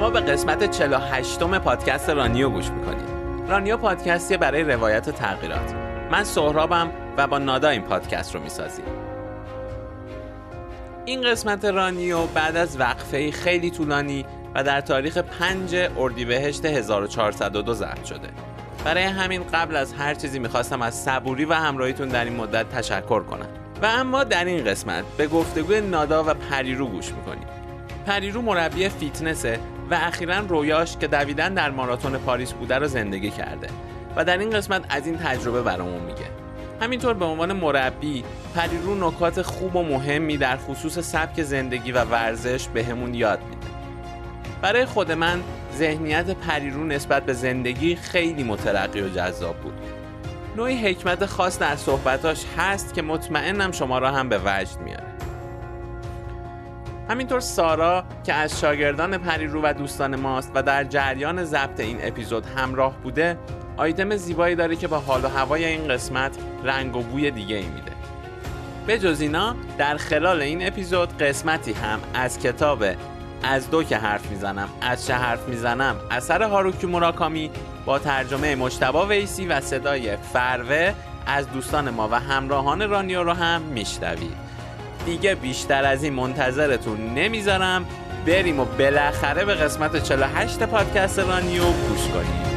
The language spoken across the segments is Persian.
شما به قسمت 48 م پادکست رانیو گوش می‌کنید. رانیو پادکستی برای روایت و تغییرات. من سهرابم و با نادا این پادکست رو می‌سازیم. این قسمت رانیو بعد از وقفه خیلی طولانی و در تاریخ 5 اردیبهشت 1402 ضبط شده. برای همین قبل از هر چیزی می‌خواستم از صبوری و همراهیتون در این مدت تشکر کنم. و اما در این قسمت به گفتگوی نادا و پریرو گوش می‌کنیم. پریرو مربی فیتنسه و اخیرا رویاش که دویدن در ماراتون پاریس بوده رو زندگی کرده. و در این قسمت از این تجربه برامون میگه. همینطور به عنوان مربی پریرو نکات خوب و مهمی در خصوص سبک زندگی و ورزش بهمون یاد میده. برای خود من ذهنیت پریرو نسبت به زندگی خیلی مترقی و جذاب بود. نوعی حکمت خاص در صحبتاش هست که مطمئنم شما را هم به وجد میاره. همینطور سارا که از شاگردان پریرو و دوستان ماست و در جریان ضبط این اپیزود همراه بوده آیتم زیبایی داره که با حال و هوای این قسمت رنگ و بوی دیگه ای میده. به جز اینا در خلال این اپیزود قسمتی هم از کتاب از دو که حرف می‌زنم از چه حرف می‌زنم اثر هاروکی موراکامی با ترجمه مجتبا ویسی و صدای فروه از دوستان ما و همراهان رانیو رو هم میشنوید. دیگه بیشتر از این منتظرتون نمی‌ذارم. بریم و بالاخره به قسمت 48 پادکست رانیو گوش کنیم.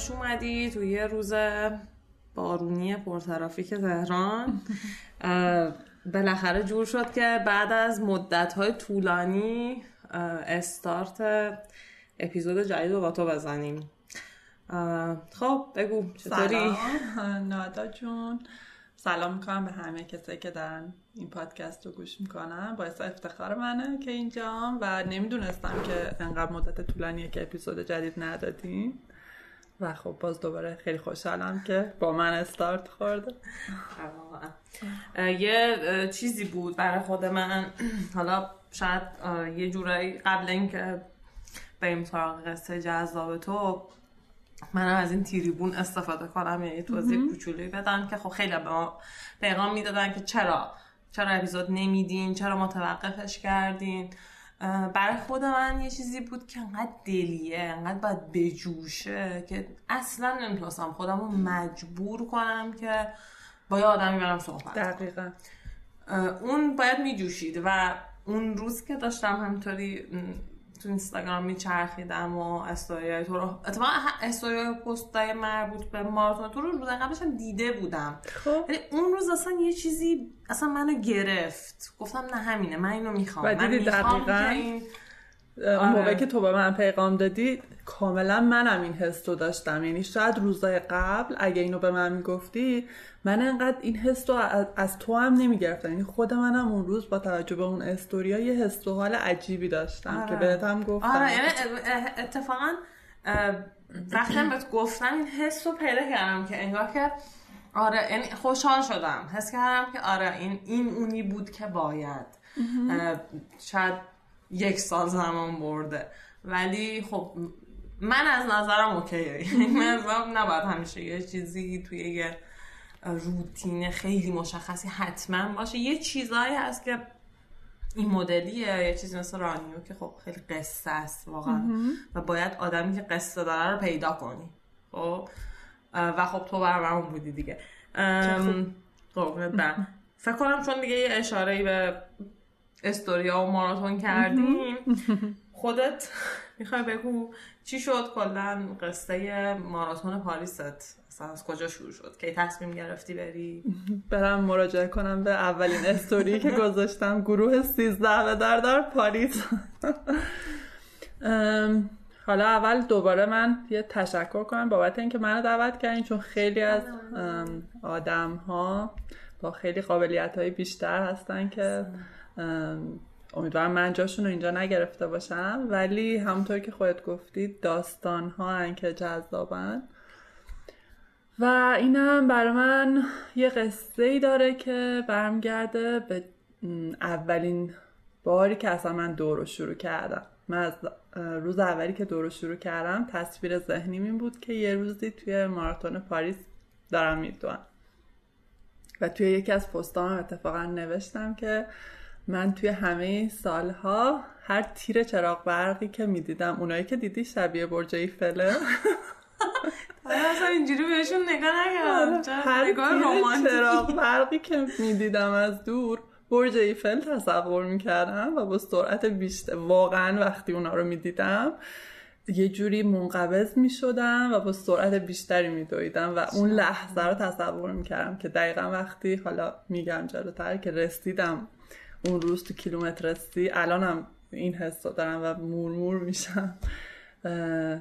خوش اومدی توی یه روز بارونی پرترافیک تهران. بالاخره جور شد که بعد از مدت های طولانی استارت اپیزود جدید رو با تو بزنیم. خب بگو چطوری؟ سلام. نادا جون. سلام می‌کنم به همه کسایی که دارن این پادکست رو گوش می‌کنن. باعث افتخار منه که اینجام و نمی‌دونستم که انقدر مدت طولانیه که اپیزود جدید ندادیم. و خب باز دوباره خیلی خوشحالم که با من استارت خورده یه چیزی بود برای خود من. حالا شاید یه جورایی قبل اینکه بریم سراغ قصه جذاب تو منم از این تیریبون استفاده کنم یعنی توضیح کوچولویی بدم که خب خیلی به ما پیغام می‌دادن که چرا چرا اپیزود نمیدین چرا متوقفش کردین. برای خود من یه چیزی بود که انقدر دلیه انقدر باید بجوشه که اصلا نمی‌تونستم خودم رو مجبور کنم که با یه آدمی برم صحبت. دقیقا اون باید میجوشید و اون روز که داشتم همینطوری تو اینستاگرام میچرخیدم و استوریای تو رو. اتفاقا استوریای پستای مربوط به ماراتون تو رو روز قبلش هم دیده بودم. خب. ولی اون روز اصلا یه چیزی اصلا منو گرفت. گفتم نه همینه من اینو می‌خوام. و من می‌خوام دقیقاً؟ که این اون آره. موقع که تو به من پیغام دادی کاملا منم این حس رو داشتم. یعنی شاید روزای قبل اگه اینو به من می‌گفتی من انقدر این حس رو از, تو هم نمی‌گرفتم. یعنی خود منم اون روز با توجه به اون استوریا یه حس و حال عجیبی داشتم که بهت هم گفتم. آره یعنی اتفاقا وقتی بهت گفتم این حس رو پیدا کردم که انگار که آره یعنی خوشحال شدم. حس کردم که آره این این اونی بود که باید. شاید یک سال زمان برده. ولی خب من از نظرم اوکیه. یعنی من از نظرم نباید همیشه یه چیزی توی یه روتین خیلی مشخصی حتما باشه. یه چیزایی هست که این مدلیه یه چیزی مثل رانیو که خب خیلی قصه است واقعا. و باید آدمی که قصه داره رو پیدا کنی. خب؟ و خب تو برام بودی دیگه. قربونت برم. فکر کنم چون دیگه یه اشاره به استوریا و ماراتون کردیم. خودت می‌خوای بگو چی شد؟ کلا قصه ماراتون پاریست. اصلا از کجا شروع شد کی تصمیم گرفتی بری؟ برم مراجعه کنم به اولین استوری که گذاشتم گروه 13 به در در پاریس. حالا اول دوباره من یه تشکر کنم بابت اینکه منو دعوت کردین چون خیلی از آدم ها با خیلی قابلیت های بیشتر هستن که ام، امیدوارم من جاشون رو اینجا نگرفته باشم. ولی همونطور که خودت گفتی داستان ها که جذابن. و اینم برای من یه قصه ای داره که برمیگرده به اولین باری که اصلا من دور رو شروع کردم. من از روز اولی که دور رو شروع کردم تصویر ذهنی این بود که یه روزی توی ماراتون پاریس دارم می‌دونم. و توی یکی از پستام اتفاقا نوشتم که من توی همه سالها هر تیر چراغ برقی که می‌دیدم اونایی که دیدی شبیه برج ایفله اصلا اینجوری بهشون نگاه نکردم. هر تیر چراغ برقی که می‌دیدم از دور برج ایفل تصور می‌کردم و با سرعت بیشتر واقعا وقتی اونا رو می‌دیدم یه جوری منقبض می‌شدم و با سرعت بیشتری میدویدم و اون لحظه رو تصور می‌کردم که دقیقا وقتی حالا میگم جلوتر که رسیدم اون روز تو کیلومتر سی الانم این حس دارم و مورمور میشم.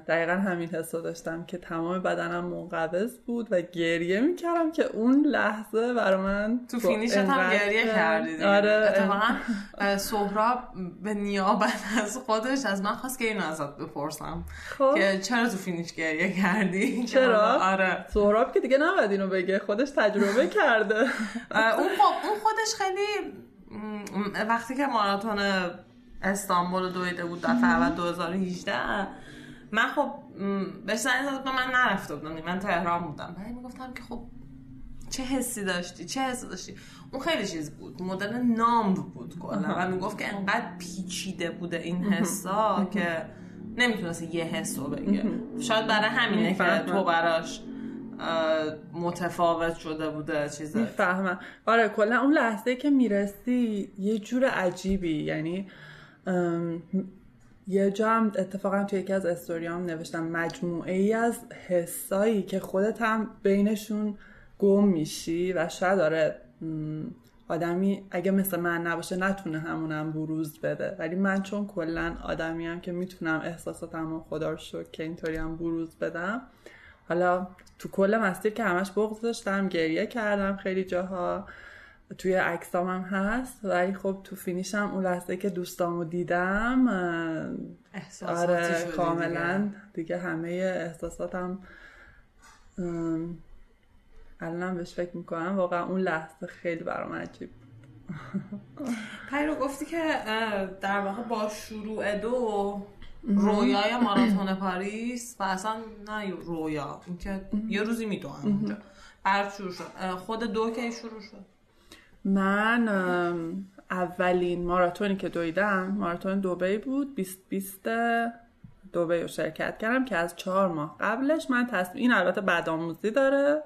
دقیقا همین حس داشتم که تمام بدنم منقبض بود و گریه می‌کردم که اون لحظه برای من تو فینیشت هم گریه کردی آره. اتفاقا سهراب به نیابت از خودش از من خواست که اینو ازت بپرسم. خب. که چرا تو فینیش گریه کردی؟ چرا؟ آره. سهراب که دیگه نباید اینو بگه خودش تجربه کرده. اون خب اون خودش خیلی وقتی که ماراتون استانبول دویده بود دفعه اول 2018 من خب بهش زنگ زد من نرفته بودم من تهران بودم. بعد می‌گفتم که خب چه حسی داشتی؟ چه حسی داشتی؟ اون خیلی چیز بود مدل نام بود کلا. و می‌گفت که انقدر پیچیده بوده این حسا که نمی‌تونست یه حس رو بگه شاید برای همینه که تو براش متفاوت شده بوده چیزه می‌فهمم. آره کلا اون لحظه که می‌رسی یه جور عجیبی. یعنی یه جا هم اتفاقا توی یکی از استوریام نوشتم مجموعه ای از حسایی که خودت هم بینشون گم میشی و شاید داره آدمی اگه مثل من نباشه نتونه همونم بروز بده. ولی من چون کلا آدمی هم که می‌تونم احساساتم خدا رو شد که اینطوری هم بروز بدم. حالا تو کل مسیر که همش بغض داشتم گریه کردم خیلی جاها. توی عکسام هم هست. ولی خب تو فینیشم اون لحظه که دوستامو دیدم آره کاملا دیگه. همه احساساتم الانم بهش فکر می‌کنم. واقعا اون لحظه خیلی برام عجیب پیرو گفتی که در واقع با شروع دو رویای ماراتون پاریس و اصلا نه رویا اینکه یه روزی می‌دونم شروع شد. خود دو که شروع شد؟ من اولین ماراتونی که دویدم ماراتون دوبی بود 20 20 دوبی رو شرکت کردم که از چهار ماه قبلش من تصمیم این البته بدآموزی داره.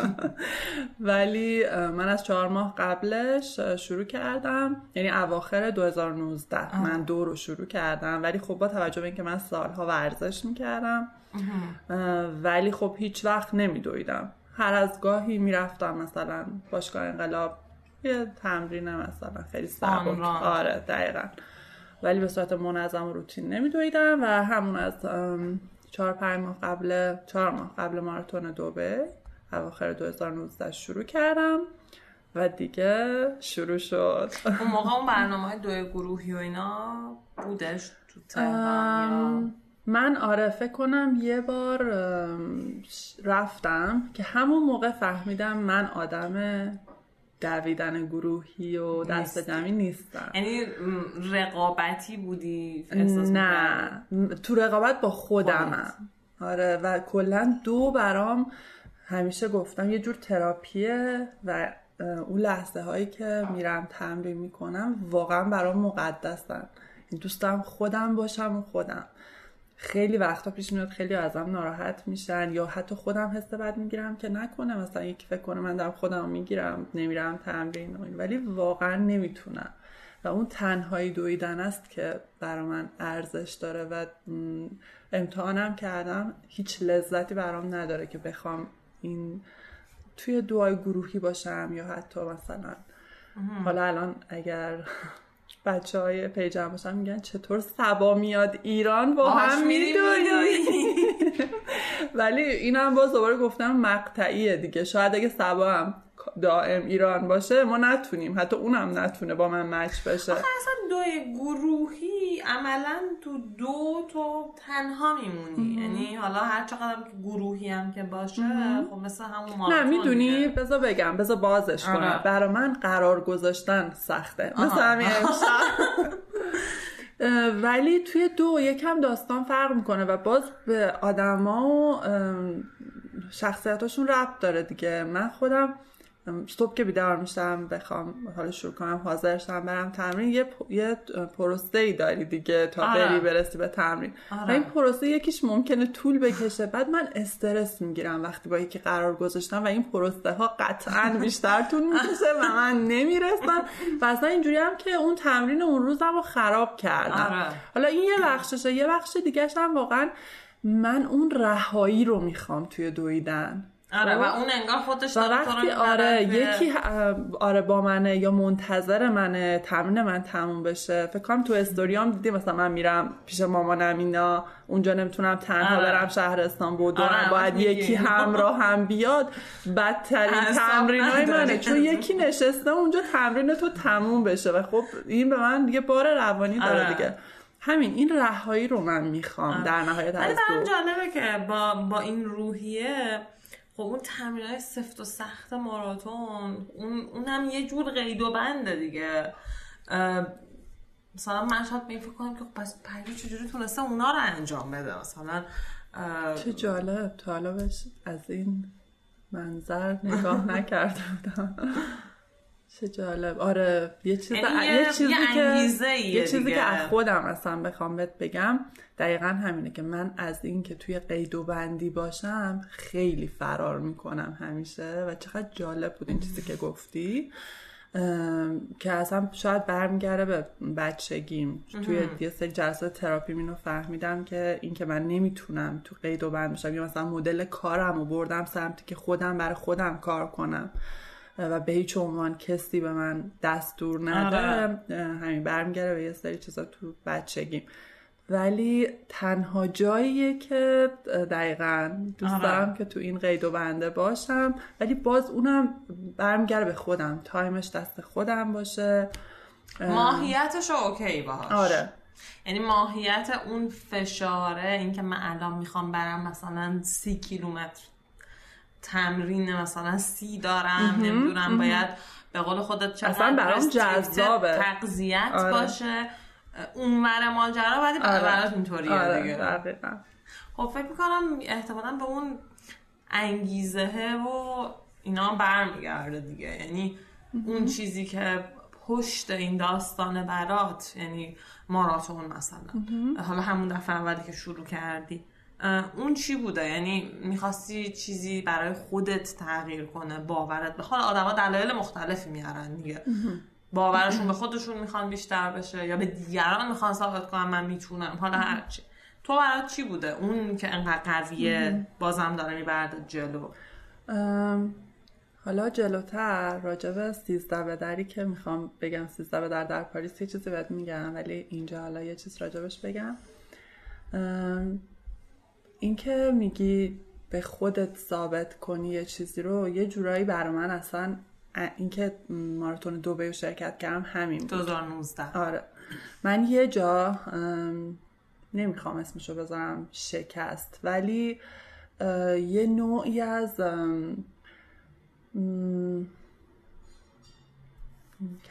ولی من از چهار ماه قبلش شروع کردم. یعنی اواخر 2019 من دو رو شروع کردم. ولی خب با توجه به اینکه من سالها ورزش می‌کردم ولی خب هیچ وقت نمیدویدم. هر از گاهی می‌رفتم مثلا باشگاه انقلاب یه تمرین مثلا خیلی سبک آره دقیقا. ولی به صورت منظم و روتین نمیدویدم و همون از چهار پنج ماه قبل چهار ماه قبل ماراتون دوبه اواخر 2019 شروع کردم و دیگه شروع شد. اون موقع اون برنامه دو گروهی و اینا بودش تو تهران من آره فکر کنم یه بار رفتم که همون موقع فهمیدم من آدم دویدن گروهی و دست جمعی نیستم. یعنی رقابتی بودی؟ نه. تو رقابت با خودمم. آره و کلا دو برام همیشه گفتم یه جور تراپیه و اون لحظه هایی که میرم تمرین می‌کنم واقعا برام مقدسن. دوستم خودم باشم و خودم. خیلی وقتا پیش میاد خیلی ازم ناراحت میشن یا حتی خودم حس بد می‌گیرم که نکنه مثلا یکی فکر کنه من دارم خودم می‌گیرم نمیرم تمرین ولی واقعا نمی‌تونم. و اون تنهایی دویدن است که برا من ارزش داره و امتحانم کردم. هیچ لذتی برام نداره که بخوام این توی دعای گروهی باشم یا حتی مثلا حالا الان اگر بچه های پیجم باشن میگن چطور سبا میاد ایران با هم می‌دونی. ولی اینم باز دوباره گفتم مقطعیه دیگه. شاید اگه سبا هم دائم ایران باشه ما نتونیم. حتی اونم نتونه با من مچ بشه. اصلا دوی گروهی عملا تو دو تو تنها میمونی. یعنی حالا هر چقدر که گروهی هم که باشه خب مثل همون نه می‌دونی. بذار بگم بذار بازش کنم. آره. برا من قرار گذاشتن سخته. مثل همین ولی توی دو یکم داستان فرق می‌کنه و باز به آدما و شخصیتاشون ربط داره دیگه. من خودم صبح که بیدار میشم بخوام حالا شروع کنم حاضر شم برم تمرین یه, پ- یه پروسه ای داری دیگه تا آره. بری برسی به تمرین آره. و این پروسه یکیش ممکنه طول بکشه بعد من استرس می‌گیرم وقتی با یکی قرار گذاشتم و این پروسه ها قطعا بیشتر طول می‌کشه و من نمی‌رسم و اصلا اینجوری هم که اون تمرین اون روزم رو خراب کردم آره. حالا این یه بخششه یه بخش دیگهش هم واقعا من اون رهایی رو می‌خوام توی دویدن آره خب؟ و اون انگار خودش داره وقتی آره یکی آره با منه یا منتظر منه تمرین من تموم بشه فکر کنم تو استوریام دیدی مثلا من میرم پیش مامانم اینا اونجا نمی‌تونم تنها آره. برم شهرستان بود آره، باید. یکی همراه هم بیاد بدترین تمرین های. منه چون یکی نشسته اونجا تمرین تو تموم بشه و خب این به من دیگه بار روانی داره آره. دیگه همین این رهایی رو من می‌خوام در نهایت از دو جالبه که با, با این روحیه خب اون تمرین های سفت و سخت ماراتون اون اونم یه جور قید و بنده دیگه. مثلا من شاید این فکر کنم که خب پس پری چجوری تونسته اونا رو انجام بده؟ مثلا چه جالب. تا حالا از این منظر نگاه نکرده بودم. چه جالب. آره یه چیز یعنی یه, یه- چیزی یه که یه چیزی دیگه. که از خودم اصلا بخوام بهت بگم دقیقا همینه که من از این که توی قید و بندی باشم خیلی فرار می‌کنم همیشه و چقدر جالب بود این چیزی که گفتی. که اصلا شاید برمیگرده به بچگیم. توی یه سری جلسات تراپی اینو فهمیدم که این که من نمی‌تونم تو قید و بند باشم یا مثلا مدل کارم رو بردم سمتی که خودم برای خودم کار کنم. و به هیچ عنوان کسی به من دستور نده. آره. همین برمیگرده به یه سری چیزا تو بچگیم. ولی تنها جاییه که دقیقا دوست آره. دارم که تو این قید و بنده باشم. ولی باز اونم برمیگرده به خودم. time ش دست خودم باشه. ماهیتش OK باهاش. آره. یعنی ماهیت اون فشاره اینکه من الان می‌خوام برم مثلا سی کیلومتر تمرین مثلا سی دارم نمی‌دونم باید به قول خودت چقدر اصلا برام جذابه. تغذیت آره. باشه. اونور ماجرا ولی آره. برات اینطوریه آره دیگه. خب فکر می‌کنم احتمالا به اون انگیزه و اینا برمیگرده دیگه. یعنی اون چیزی که پشت این داستان برات یعنی ماراتون مثلا. حالا همون دفعه اولی که شروع کردی. اون چی بوده؟ یعنی می‌خواستی چیزی برای خودت تغییر کنه باورت به حال آدما دلایل مختلفی میارن دیگه. باورشون به خودشون می‌خوان بیشتر بشه یا به دیگران می‌خوان ثابت کنن من می‌تونم. حالا هرچی تو برات چی بوده؟ اون که انقدر قویه بازم داره میبرده جلو. حالا جلوتر راجع به سیزده به دری که می‌خوام بگم. سیزده به در در پاریس یه چیزی بهت میگم ولی اینجا حالا یه چیز راجبش بگم. اینکه میگی به خودت ثابت کنی یه چیزی رو یه جورایی برای من اصلا اینکه ماراتون دبی رو شرکت کردم همین بود. 2019 آره. من یه جا ام، نمی‌خوام اسمشو بذارم شکست ولی یه نوعی از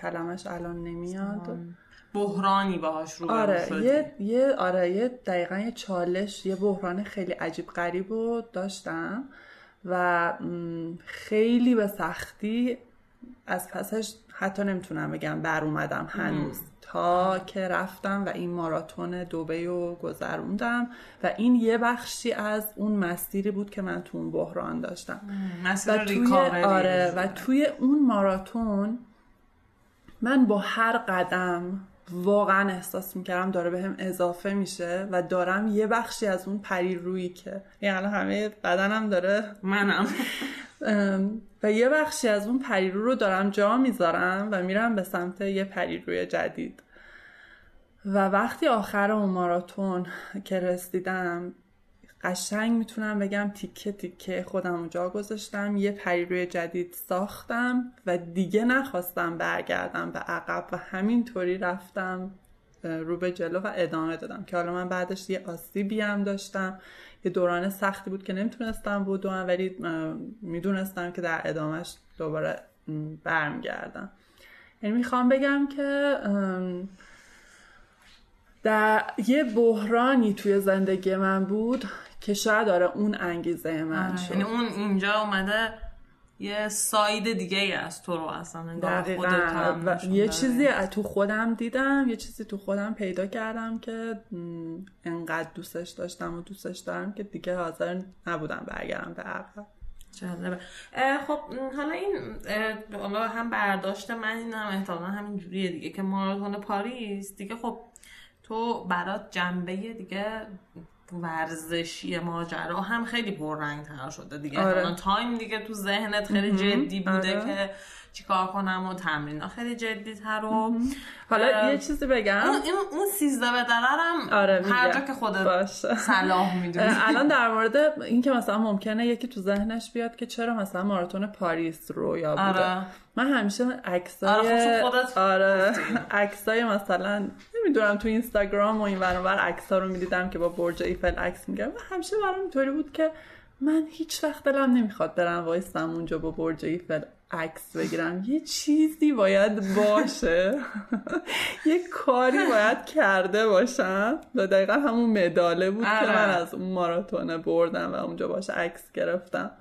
کلمش الان نمیاد. بحرانی باهاش رو آره. یه یه آره یه دقیقا یه چالش یه بحران خیلی عجیب غریب رو داشتم و خیلی به سختی از پسش حتی نمی‌تونم بگم بر اومدم هنوز. تا که رفتم و این ماراتون دوبه رو گذروندم و این یه بخشی از اون مسیری بود که من تو اون بحران داشتم. مسیر و توی آره و. توی اون ماراتون من با هر قدم واقعا احساس می‌کردم داره بهم اضافه میشه و دارم یه بخشی از اون پری روی که یعنی همه بدنم داره منم. و یه بخشی از اون پریرو رو دارم جا می‌ذارم و میرم به سمت یه پریروی جدید. و وقتی آخر اون ماراتون که رسیدم قشنگ می‌تونم بگم تیکه تیکه خودم جا گذاشتم. یه پری روی جدید ساختم و دیگه نخواستم برگردم به عقب و همینطوری رفتم رو به جلو و ادامه دادم. که حالا من بعدش یه آسیبی هم داشتم. یه دوران سختی بود که نمی‌تونستم بدوم ولی می‌دونستم که در ادامهش دوباره برمیگردم. یعنی می‌خوام بگم که در یه بحرانی توی زندگی من بود. که شاید آره اون انگیزه من آره، شد. یعنی اون اینجا اومده یه ساید دیگه ای از تو رو اصلا و یه چیزی تو خودم دیدم یه چیزی تو خودم پیدا کردم که انقدر دوستش داشتم و دوستش دارم که دیگه حاضر نبودم برگردم به عقب. جالبه. خب حالا این حالا هم برداشت من این هم احتمالا همین جوریه دیگه که ماراتون پاریس. دیگه خب تو برات جنبه دیگه ورزشی ماجرا هم خیلی پررنگ تر شده دیگه آره. time دیگه تو ذهنت خیلی جدی بوده آره. که چیکار کنم و تمرین. خیلی جدی تر و حالا یه چیزی بگم. اون, اون سیزده به دررم آره هر جا که خودت صلاح می‌دونی. الان در مورد این که مثلا ممکنه یکی تو ذهنش بیاد که چرا مثلا ماراتون پاریس رو یا بوده. آره. من همیشه عکسای آره, آره عکسای مثلا نمی‌دونم تو اینستاگرام و این ور عکسا رو می‌دیدم که با برج ایفل عکس میگم و همیشه برام اینطوری بود که من هیچ وقت دلم نمی‌خواد برم وایستم اونجا با برج ایفل. عکس بگیرم. یه چیزی باید باشه. یه کاری باید کرده باشم. و دقیقا همون مداله بود که آره. من از اون ماراتون بردم و اونجا باشه عکس گرفتم.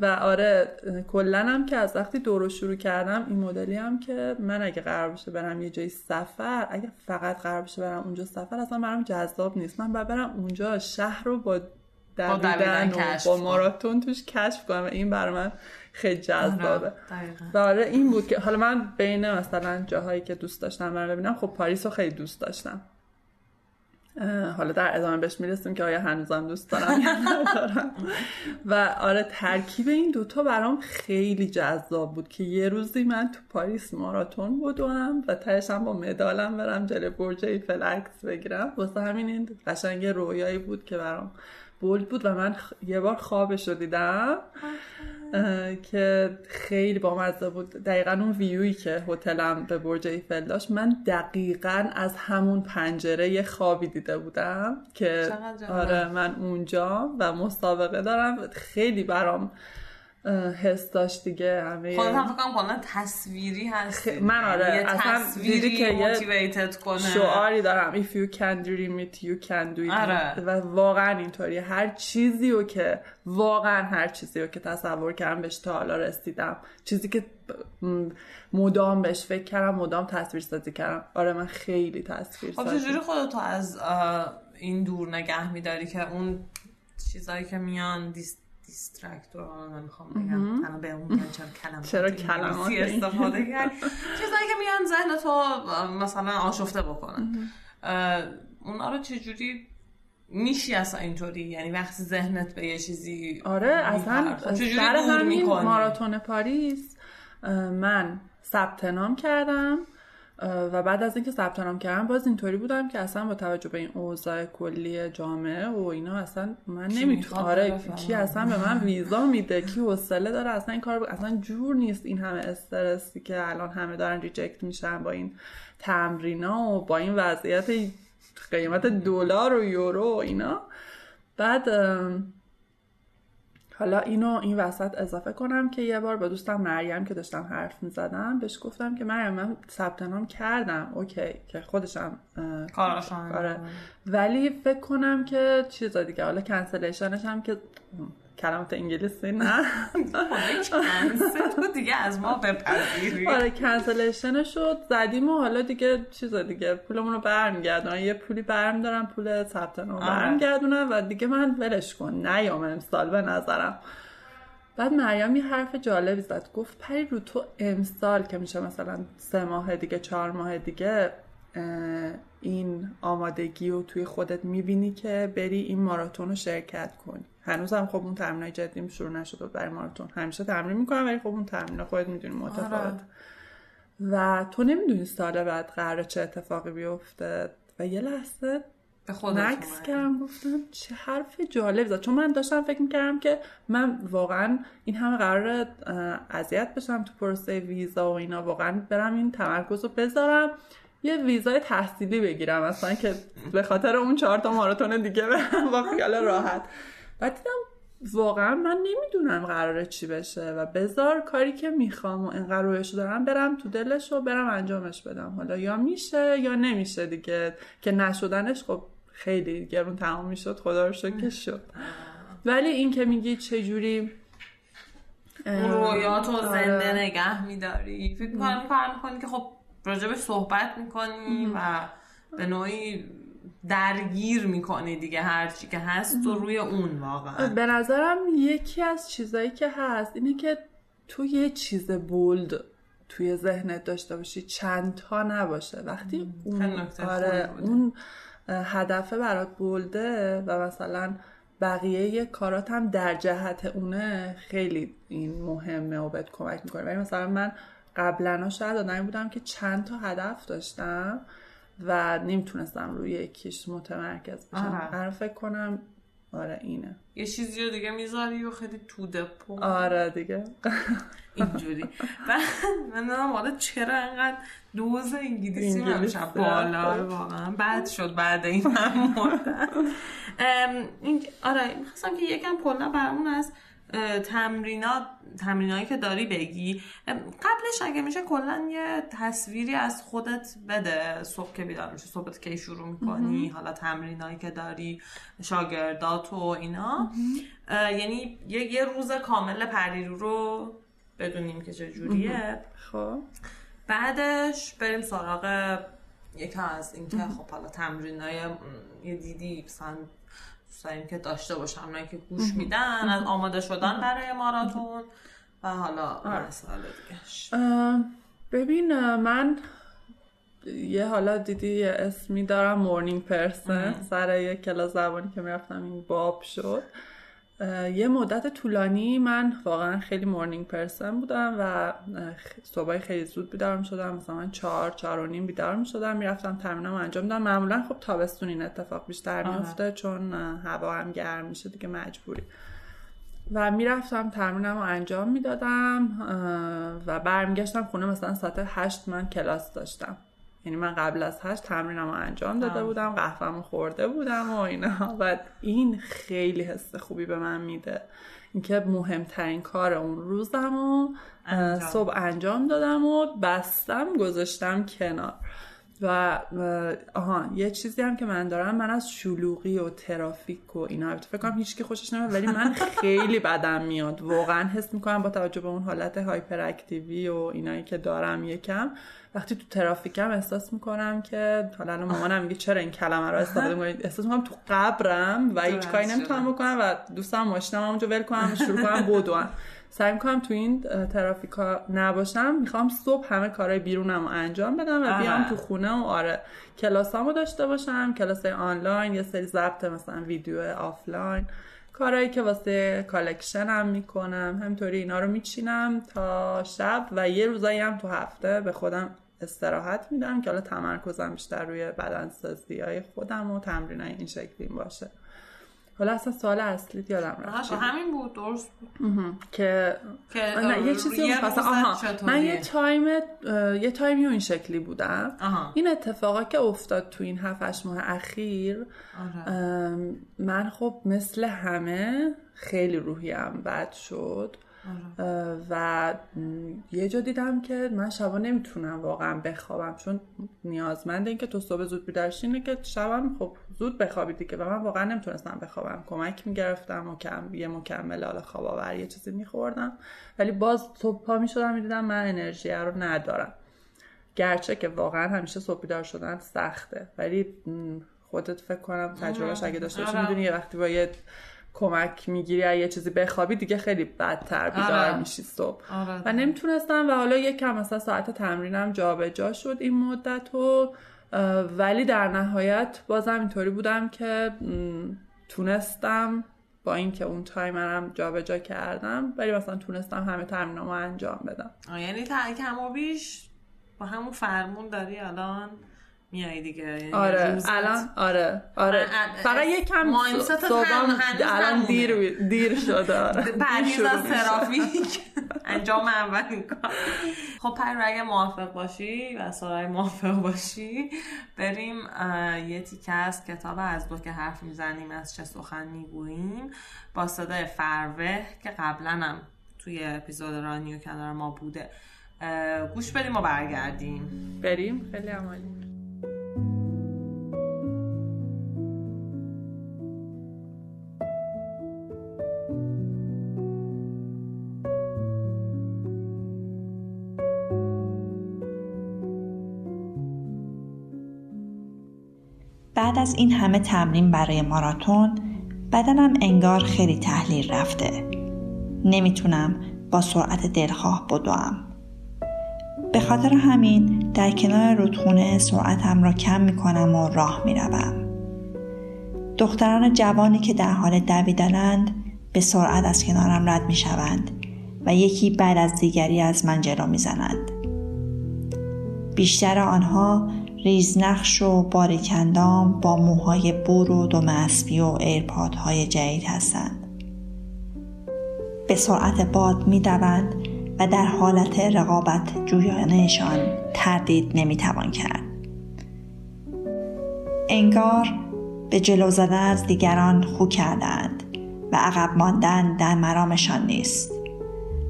و آره کلنم که از وقتی دورو شروع کردم این مدلی هم که من اگه قرار باشه برم یه جایی سفر اگه فقط قرار باشه برم اونجا سفر اصلا برام جذاب نیست. من برم اونجا شهر رو با دویدن و با ماراتون توش کشف کنم. و این برای من خیلی جذابه و آره. این بود که حالا من بین مثلا جاهایی که دوست داشتم برم ببینم خب پاریس رو خیلی دوست داشتم. حالا در ادامه بهش می‌رسیم که آیا هنوزم دوست دارم یا ندارم. و آره ترکیب این دوتا برام خیلی جذاب بود که یه روزی من تو پاریس ماراتون بدوم و تهشم با مدالم برم جلوی برج ایفل عکس بگیرم. واسه همین این قشنگ رویایی بود که برام بولد بود و من یه بار خوابش رو دیدم. که خیلی بامزه بود. دقیقا اون ویوی که هتلم به برج ایفل داشت من دقیقا از همون پنجره یه خوابی دیده بودم که آره من اونجا و مسابقه دارم. خیلی برام حس داشت دیگه همه خودت هم فکرم کنم تصویری هست من آره یه اصلا تصویری که یه کنه. شعاری دارم. If you can dream it you can do it. آره. و واقعا اینطوری. هر چیزی رو که واقعا هر چیزی رو که تصور کردم بهش تا حالا رسیدم. چیزی که مدام بهش فکر کردم مدام تصویر سازی کردم. آره من خیلی تصویر خب چجوری خودتو از این دور نگه میداری که اون چیزایی که میان دیست دیسترکتور من می‌خوام بگم. الان به اون چرا کلمات چرا کلمات استفاده کرد. چیزایی که میان ذهن تو مثلا آشفته بکنن. اونا رو چجوری میشی اصلا اینطوری؟ یعنی وقتی ذهنت به یه چیزی آره اصلا سر همین ماراتون پاریس من ثبت نام کردم. و بعد از اینکه ثبت نام کردم باز اینطوری بودم که اصلا با توجه به این اوضاع کلی جامعه و اینا اصلا من نمی‌تونم آره کی اصلا به من ویزا میده؟ کی حوصله داره؟ اصلا این کار اصلا جور نیست این همه استرسی که الان همه دارن ریجکت میشن با این تمرینا و با این وضعیت قیمت دلار و یورو و اینا. بعد حالا اینو این وسط اضافه کنم که یه بار با دوستم مریم که داشتم حرف می‌زدم بهش گفتم که مریم من ثبت نام کردم. OK که خودشم آره. ولی فکر کنم که چیزا دیگه. حالا cancellation ش هم که کلمات انگلیسی نه. کنسل دیگه از ما بپذیری آره cancellation شد زدیم و حالا دیگه چیز دیگه پولمون رو برمیگردونن. یه پولی برمیدارم پول ثبت نام آره. برمیگردونن و دیگه من ولش کن نیام امسال به نظرم. بعد مریم یه حرف جالبی زد گفت پری رو تو امسال که میشه مثلا سه ماه دیگه چهار ماه دیگه این آمادگی رو توی خودت می‌بینی که بری این ماراتون رو شرکت کنی. هنوز هم خب اون تمرین جدیم شروع نشده برای ماراتون. همیشه تمرین می‌کنم ولی خب اون تمرین خودت می‌دونی متفاوت. آره. و تو نمی‌دونی سال بعد قرار چه اتفاقی بیفته. و یه لحظه اومدی. کردم گفتم چه حرف جالب زد. چون من داشتم فکر می‌کردم که من واقعا این همه قرار اذیت بشم تو پروسه ویزا و اینا. واقعا برم این تمرکز رو بذارم. یه ویزای تحصیلی بگیرم اصلا که به خاطر اون چهار تا ماراتون دیگه برم با خیال راحت. بعد دیدم واقعا من نمی‌دونم قراره چی بشه و بذار کاری که می‌خوام و اینقدر رویشو دارم برم تو دلش و برم انجامش بدم. حالا یا میشه یا نمیشه دیگه که نشدنش خب خیلی گرون تمام می‌شد خدا رو شکر که شد. ولی این که میگی چجوری اون رویاتو آره. زنده نگه میداری. فکر می‌کنی که خب راجبش صحبت می‌کنی و به نوعی درگیر می‌کنی دیگه هرچی که هست و روی اون واقعا. به نظرم یکی از چیزایی که هست اینه که تو یه چیز بولد توی ذهنت داشته باشی چند تا نباشه. وقتی اون آره. اون هدفه برات بولده و مثلا بقیه کارات هم در جهت اونه خیلی این مهمه و بهت کمک می‌کنه. ولی مثلا من قبلا شاید آدمی بودم که چند تا هدف داشتم و نمی‌تونستم روی یکیش متمرکز بشم. الان فکر کنم آره اینه. یه چیزی رو دیگه می‌ذاری و خیلی تو دپو. آره دیگه. اینجوری. و من نمی‌دونم حالا چرا انقدر دوز انگلیسی من بالا. واقعا بد شد بعد این ام، این آره می‌خواستم که یکم کلا برامون از تمرینات تمرینایی که داری بگی. قبلش اگه میشه کلا یه تصویری از خودت بده. صبح که بیدار میشه صبحت کی شروع می‌کنی حالا تمرینایی که داری شاگردات و اینا. یعنی یه, یه روز کامل پریرو رو بدونیم که چجوریه خب. بعدش بریم سراغ یکم از اینکه خب حالا تمرین های یه دیدی مثلا دوست داریم که داشته باشم اونایی که گوش میدن از آماده شدن برای ماراتون. و حالا مسائل دیگهش اه، ببین من یه حالا دیدی یه اسمی دارم مورنینگ پرسن سر یه کلاس زبانی که می‌رفتم این باب شد. یه مدت طولانی من واقعا خیلی مورنینگ پرسن بودم و صبحای خیلی زود بیدار می شدم مثلا من چهار چهار و نیم بیدار می شدم می‌رفتم تمرینم انجام دادم معمولا خب تابستون این اتفاق بیشتر. میفته چون هوا هم گرم میشه دیگه مجبوری. و می‌رفتم تمرینم رو انجام می‌دادم و برمیگشتم خونه. مثلا ساعت هشت من کلاس داشتم. یعنی من قبل از هشت تمرینم رو انجام داده. بودم قهوه‌مو خورده بودم و اینا و این خیلی حس خوبی به من میده اینکه مهمترین کار اون روزم رو انجام. صبح انجام دادم و بستم گذاشتم کنار و آها یه چیزی هم که من دارم من از شلوغی و ترافیک و اینا. البته فکر کنم هیچکی خوشش نمیاد ولی من خیلی بدم میاد. واقعا حس می‌کنم با توجه به اون حالت هایپر اکتیوی و اینایی که دارم یکم وقتی تو ترافیکم احساس می‌کنم که حالا مامانم میگه چرا این کلمه رو استفاده می‌کنید احساس می‌کنم تو قبرم و هیچ کاری نمی‌تونم. بکنم و دوستم ماشینم اونجا ول کنم شروع کنم بدوم. سعی می‌کنم تو این ترافیکا نباشم. می‌خوام صبح همه کارهای بیرونم رو انجام بدم و. بیام تو خونه و آره کلاسامو داشته باشم. کلاس آنلاین یه سری ضبط مثلا ویدیو آفلاین. کارهایی که واسه collection م می‌کنم. همینطوری اینا رو میچینم تا شب و یه روزایی هم تو هفته به خودم استراحت میدم که حالا تمرکزم بیشتر روی بدنسازی های خودم و تمرین این شکلی باشه. حالا اصلا سوال اصلی یادم رفت. همین بود درست بود. که که نه یه چیزی آها؟ من یه تایم یه تایمی این شکلی بودم. آها. این اتفاقا که افتاد تو این 7 ماه اخیر آره. من خب مثل همه خیلی روحیم بد شد. آره. و یه جا دیدم که من شبا نمی‌تونم واقعا بخوابم چون نیازمند این که تو صبح زود بیدار شی اینه که شبم خب زود بخوابی دیگه و من واقعا نمی‌تونستم بخوابم کمک می‌گرفتم مکم... یه مکمل حالا خواب آور یه چیزی میخوردم ولی باز صبح پا می‌شدم می‌دیدم من انرژی رو ندارم گرچه که واقعا همیشه صبح بیدار شدن سخته ولی خودت فکر کنم تجربهش اگه داشته باشی آره. می‌دونی یه وقتی با یه کمک می‌گیری یه چیزی بخوابی دیگه خیلی بدتر بیدار آره. میشی صبح آره. و نمی‌تونستم و حالا یکم مثلا ساعت تمرینم جابجا شد این مدت و ولی در نهایت بازم اینطوری بودم که تونستم با اینکه اون تایمرم جابجا کردم ولی مثلا تونستم همه تمرینامو انجام بدم یعنی تا کم و بیش با همون فرمون داری الان میای دیگه یعنی آره روزت- الان آره آره. فقط یکم مایندست صبحم الان. دیر دیر شده آره. پریز از. ترافیک. انجام اولین کار. خب پر اگه موافق باشی و سارای موافق باشی بریم یه تیکه از کتاب از دو که حرف می‌زنیم از چه سخن می‌گوییم. با صدای فروه که قبلا هم توی اپیزود رانیو کنار ما بوده. گوش بدیم و برگردیم. بریم. خیلی عمالی از این همه تمرین برای ماراتون بدنم انگار خیلی تحلیل رفته. نمی‌تونم با سرعت دلخواه بدوم. به خاطر همین در کنار رودخونه سرعتم را کم می‌کنم و راه می‌روم. دختران جوانی که در حال دویدنند به سرعت از کنارم رد می‌شوند و یکی بعد از دیگری از من جلو می‌زنند بیشتر آنها ریزنقش و باریک‌اندام با موهای بور و دم اسبی و AirPod های جدید هستند. به سرعت باد می‌دوند و در حالت رقابت‌جویانه‌شان تردید نمی‌توان کرد. انگار به جلو زدن از دیگران خو کردند و عقب ماندن در مرامشان نیست.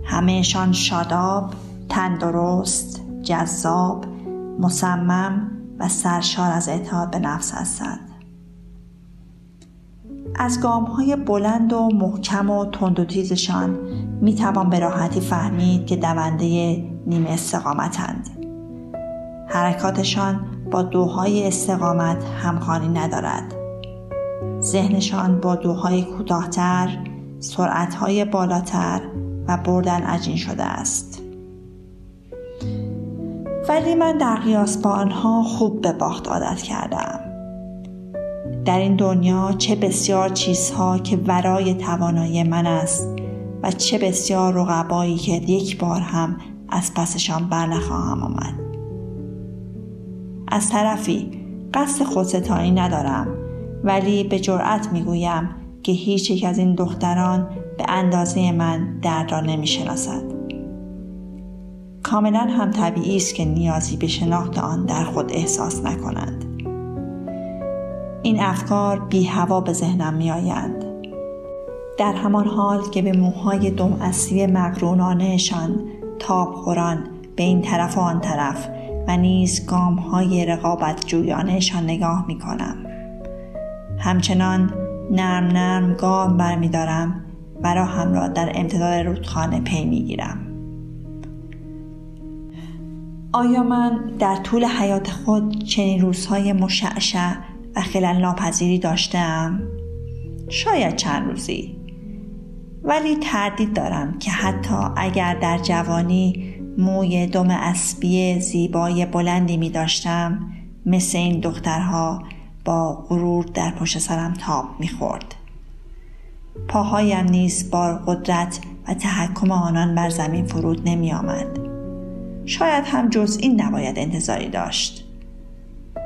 همهشان شاداب تندرست جذاب مصمم و سرشار از اعتماد به نفس هستند. از گام های بلند و محکم و تند و تیزشان می توان به راحتی فهمید که دونده نیمه استقامتند. حرکاتشان با دوهای استقامت همخوانی ندارد. ذهنشان با دوهای کوتاهتر سرعتهای بالاتر و بردن عجین شده است. ولی من در قیاس با آنها خوب به باخت عادت کردم. در این دنیا چه بسیار چیزها که ورای توانایی من است و چه بسیار رقبایی که یک بار هم از پسشان برنخواهم آمد. از طرفی قصد خودستایی ندارم ولی به جرأت می‌گویم که هیچ یک از این دختران به اندازه من درد را نمی‌شناسد. کاملا هم طبیعی است که نیازی به شناخت آن در خود احساس نکنند این افکار بی هوا به ذهنم می آیند. در همان حال که به موهای دم اصلی مقرونانهشان تاب خوران به این طرف و آن طرف و نیز گام های رقابت جویانهشان نگاه می کنم. همچنان نرم نرم گام برمیدارم و راهم را در امتداد رودخانه پی می گیرم. آیا من در طول حیات خود چنین روزهای مشعشع و خلل ناپذیری داشتم؟ شاید چند روزی ولی تردید دارم که حتی اگر در جوانی موی دم اسبی زیبای بلندی می داشتم مثل این دخترها با غرور در پشت سرم تاب می خورد. پاهایم نیز با قدرت و تحکم آنان بر زمین فرود نمی آمد. شاید هم جز این نباید انتظاری داشت.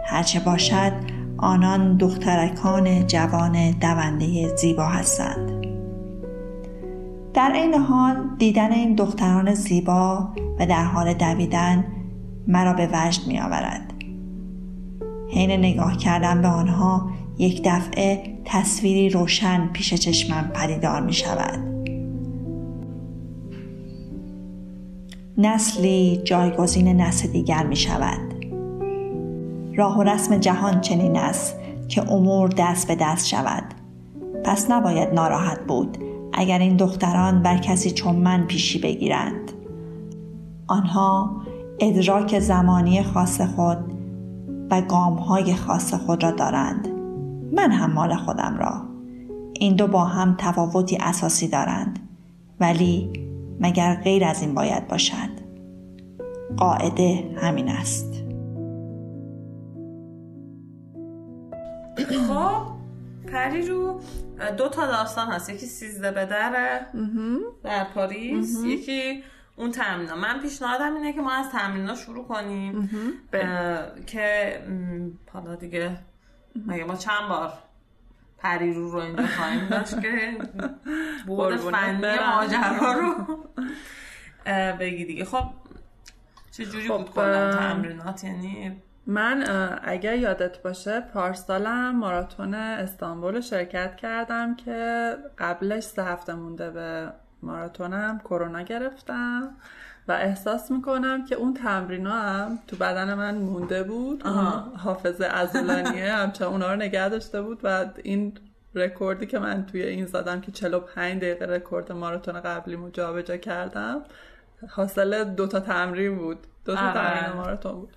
هرچه باشد آنان دخترکان جوان دونده زیبا هستند. در این حال دیدن این دختران زیبا و در حال دویدن مرا به وجد می آورد. حین نگاه کردن به آنها یک دفعه تصویری روشن پیش چشمم پدیدار می شود. نسلی جایگزین نسل دیگر می شود. راه و رسم جهان چنین است که امور دست به دست شود. پس نباید ناراحت بود اگر این دختران بر کسی چون من پیشی بگیرند. آنها ادراک زمانی خاص خود و گامهای خاص خود را دارند. من هم مال خودم را. این دو با هم تفاوتی اساسی دارند. ولی مگر غیر از این باید باشد؟ قاعده همین است. خب پری رو دو تا داستان هست. یکی سیزده به دره در پاریس. یکی اون تمرین من پیشنهادم اینه که ما از تمرین شروع کنیم. که حالا دیگه مگه ما چند بار پریرو رو اینجا خواهیم داشت که بود فنی ماجرا رو. بگی دیگه. خب چجوری خب بود کلا تمرینات؟ یعنی من اگر یادت باشه پارسالم ماراتون استانبول شرکت کردم که قبلش سه هفته مونده به ماراتونم کرونا گرفتم. و احساس می‌کنم که اون تمرینا هم تو بدن من مونده بود. حافظه عضلانیه همچنان اونا رو نگه داشته بود و این رکوردی که من توی این زدم که 45 دقیقه رکورد ماراتون قبلی مو جابجا کردم حاصل دوتا تمرین بود. دوتا آره. تمرین ماراتون بود.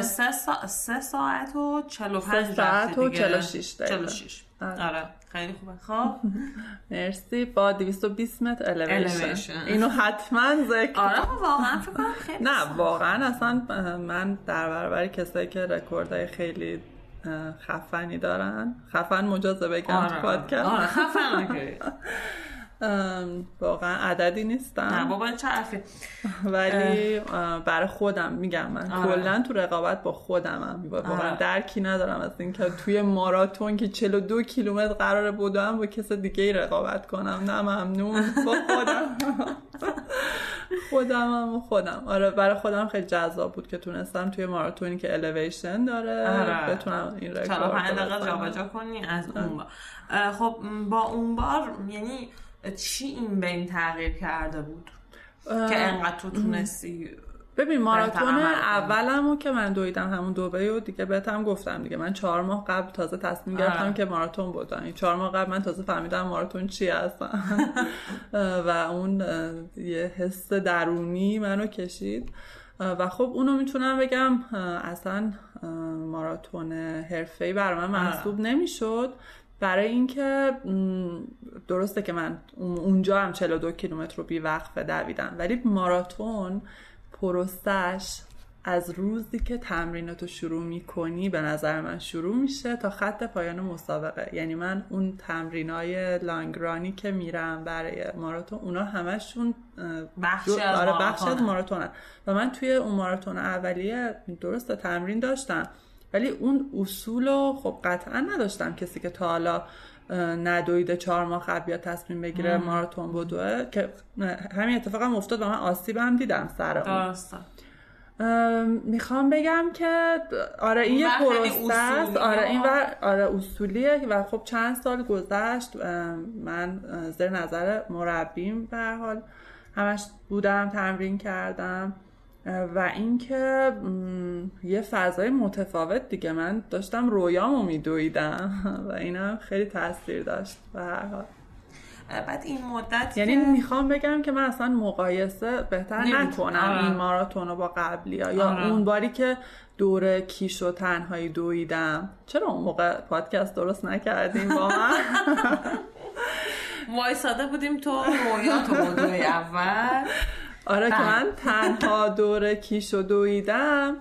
سه, سا... سه ساعت و 45 سه ساعت و 46 دقیقه. 46 آره. خیلی خوبه. خب. مرسی. با 220 متر الیویشن اینو حتما ذکر آره واقعا فکر خیلی نه واقعا اصلا من در برابر کسایی که رکوردهای خیلی خفنی دارن. خفن مجازه بگم آره. پادکست. آره خفن واقعا عددی نیستم. نه بابا چه ولی برای خودم میگم من آره. کلا تو رقابت با خودم هم. واقعا آره. درکی ندارم از اینکه توی ماراتون که 42 کیلومتر قرار بودم با کس دیگه ای رقابت کنم. نه ممنون. با خودم. خودم هم و خودم. آره برای خودم خیلی جذاب بود که تونستم توی ماراتونی که الیویشن داره آره. بتونم این رکورد 45 دقیقه جابجا کنی از اون بار خب با اون بار یعنی چی این بین تغییر کرده بود؟ که انقدر تو تونستی ببین ماراتون اولمو که من دویدم همون دوبه و دیگه بهتم گفتم دیگه. من چهار ماه قبل تازه تصمیم گرفتم که ماراتون بودم این چهار ماه قبل من تازه فهمیدم ماراتون چی هستم و اون یه حس درونی منو کشید. و خب اونو می‌تونم بگم اصلا ماراتون حرفه‌ای برای من محسوب نمی‌شد. برای اینکه درسته که من اونجا هم 42 کیلومتر رو بی وقفه دویدم ولی ماراتون پروسش از روزی که تمریناتو شروع می‌کنی به نظر من شروع میشه تا خط پایان مسابقه. یعنی من اون تمرینای لانگرانی که میرم برای ماراتون اونا همشون بخشی از آره بخش از ماراتونن و من توی اون ماراتون اولیه درست تمرین داشتم. ولی اون اصول رو خب قطعا نداشتم کسی که تا حالا ندویده چهار ماه قبل بیاد تصمیم بگیره ماراتون بدوه که همین اتفاق هم افتاد و من آسیب هم دیدم سر اون. می‌خوام بگم که آره این یه پروسه آره این ور آره اصولیه و خب چند سال گذشت من زیر نظر مربیم به حال همش بودم تمرین کردم. و اینکه یه فضای متفاوت دیگه من داشتم رویامو میدویدم و اینم خیلی تاثیر داشت و هر حال بعد این مدت یعنی می‌خوام بگم که من اصلا مقایسه بهتر نکنم آره. این ماراتون با قبلی ها. یا آره. اون باری که دور کیش و تنهایی دویدم چرا اون موقع پادکست درست نکردیم با من وایساده بودیم تو رویا تو اول آره که بله. من تنها دور کیش و دویدم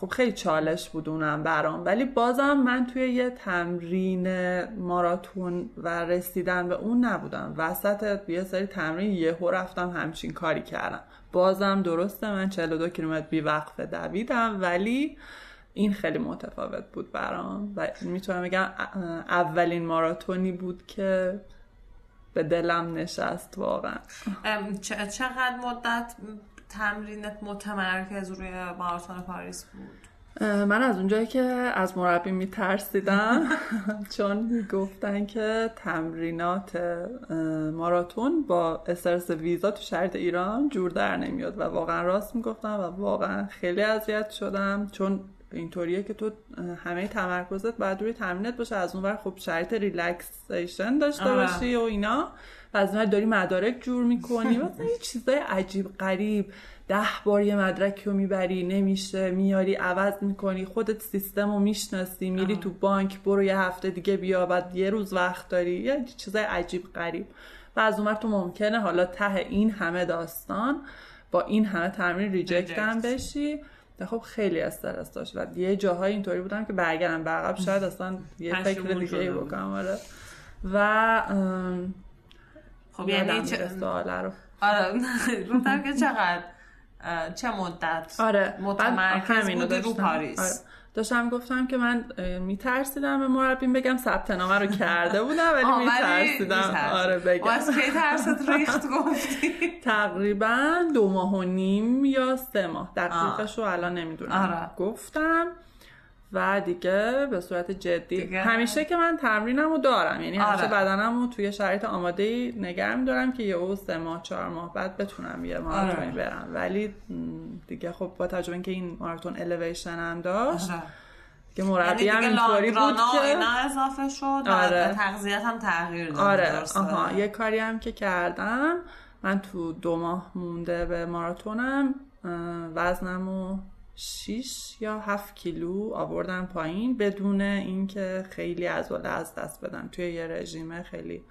خب خیلی چالش بود اونم برام. ولی بازم من توی یه تمرین ماراتون و رسیدن به اون نبودم. وسط یه سری تمرین یهو رفتم همچین کاری کردم. بازم درسته من 42 کیلومتر بی وقفه دویدم ولی این خیلی متفاوت بود برام. و می‌تونم بگم اولین ماراتونی بود که به دلم نشست واقعا. چقدر مدت تمرینت متمرکز روی ماراتون پاریس بود؟ من از اونجایی که از مربی میترسیدم چون گفتن که تمرینات ماراتون با استرس ویزا تو شرط ایران جور در نمیاد و واقعا راست می‌گفتم و واقعا خیلی اذیت شدم. چون اینطوریه که تو همه تمرکزت باید روی تمرینت باشه. از اون خب شرط ریلکسیشن داشته آره. باشی و اینا. و از داری مدارک جور می‌کنی. مثلا یه چیزای عجیب غریب. ده بار یه مدرک رو می‌بری نمیشه. میاری عوض می‌کنی. خودت سیستم رو می‌شناسی. میری تو بانک برو یه هفته دیگه بیا. بعد یه روز وقت داری. یه چیزای عجیب غریب. و از اون تو ممکنه حالا ته این همه داستان با این همه تمرین ریجکت هم بشی. خب خیلی استرس داشت و یه جاهای اینطوری بودم که برگردم به عقب شاید اصلا یه فکر دیگه ای بکنم آره. و خب یعنی چه... رو. آره گفتم که چقدر چه مدت؟ آره. متمرکز بودی رو. پاریس. آره. داشتم گفتم که من میترسیدم به مربیم بگم ثبت نامه رو کرده بودم ولی میترسیدم. می‌ترسی. آره بگم. از کی ترست ریخت گفتی؟ تقریبا دو ماه و نیم یا سه ماه. دقیقش رو الان نمی‌دونم. آره. گفتم و دیگه به صورت جدی دیگه؟ همیشه که من تمرینم رو دارم یعنی همیشه آره. بدنم رو توی شرایط آماده ای نگه میدارم که یه او سه ماه چهار ماه بعد بتونم یه ماراتونی آره. برم ولی دیگه خب با توجه به اینکه این ماراتون الیویشن هم داشت آره. که یعنی مربی دیگه هم اینطوری بود و که اینا اضافه شد و آره. تغذیت هم تغییر داد آره؟ آها یه کاری هم که کردم من تو دو ماه مونده به ماراتونم اه، وزنم رو 6 یا 7 کیلو آوردم پایین بدون اینکه خیلی از از دست بدم توی یه رژیم خیلی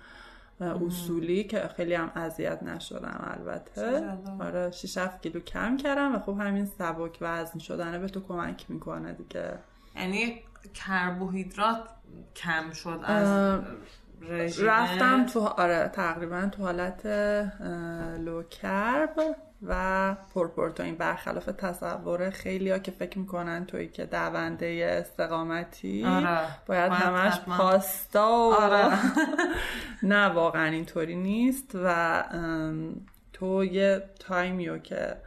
اصولی که خیلی هم اذیت نشدم البته؟ آره 6 7 کیلو کم کردم و خب همین سبک وزن شدنه به تو کمک می‌کنه دیگه. یعنی کربوهیدرات کم شد از رژیم؟ رفتم تو آره تقریبا تو حالت low carb. و پرپروتئین برخلاف تصور خیلی ها که فکر می‌کنن توی که دونده استقامتی آره. باید همش. پاستا و آره. نه واقعا اینطوری نیست و تو یه time یو که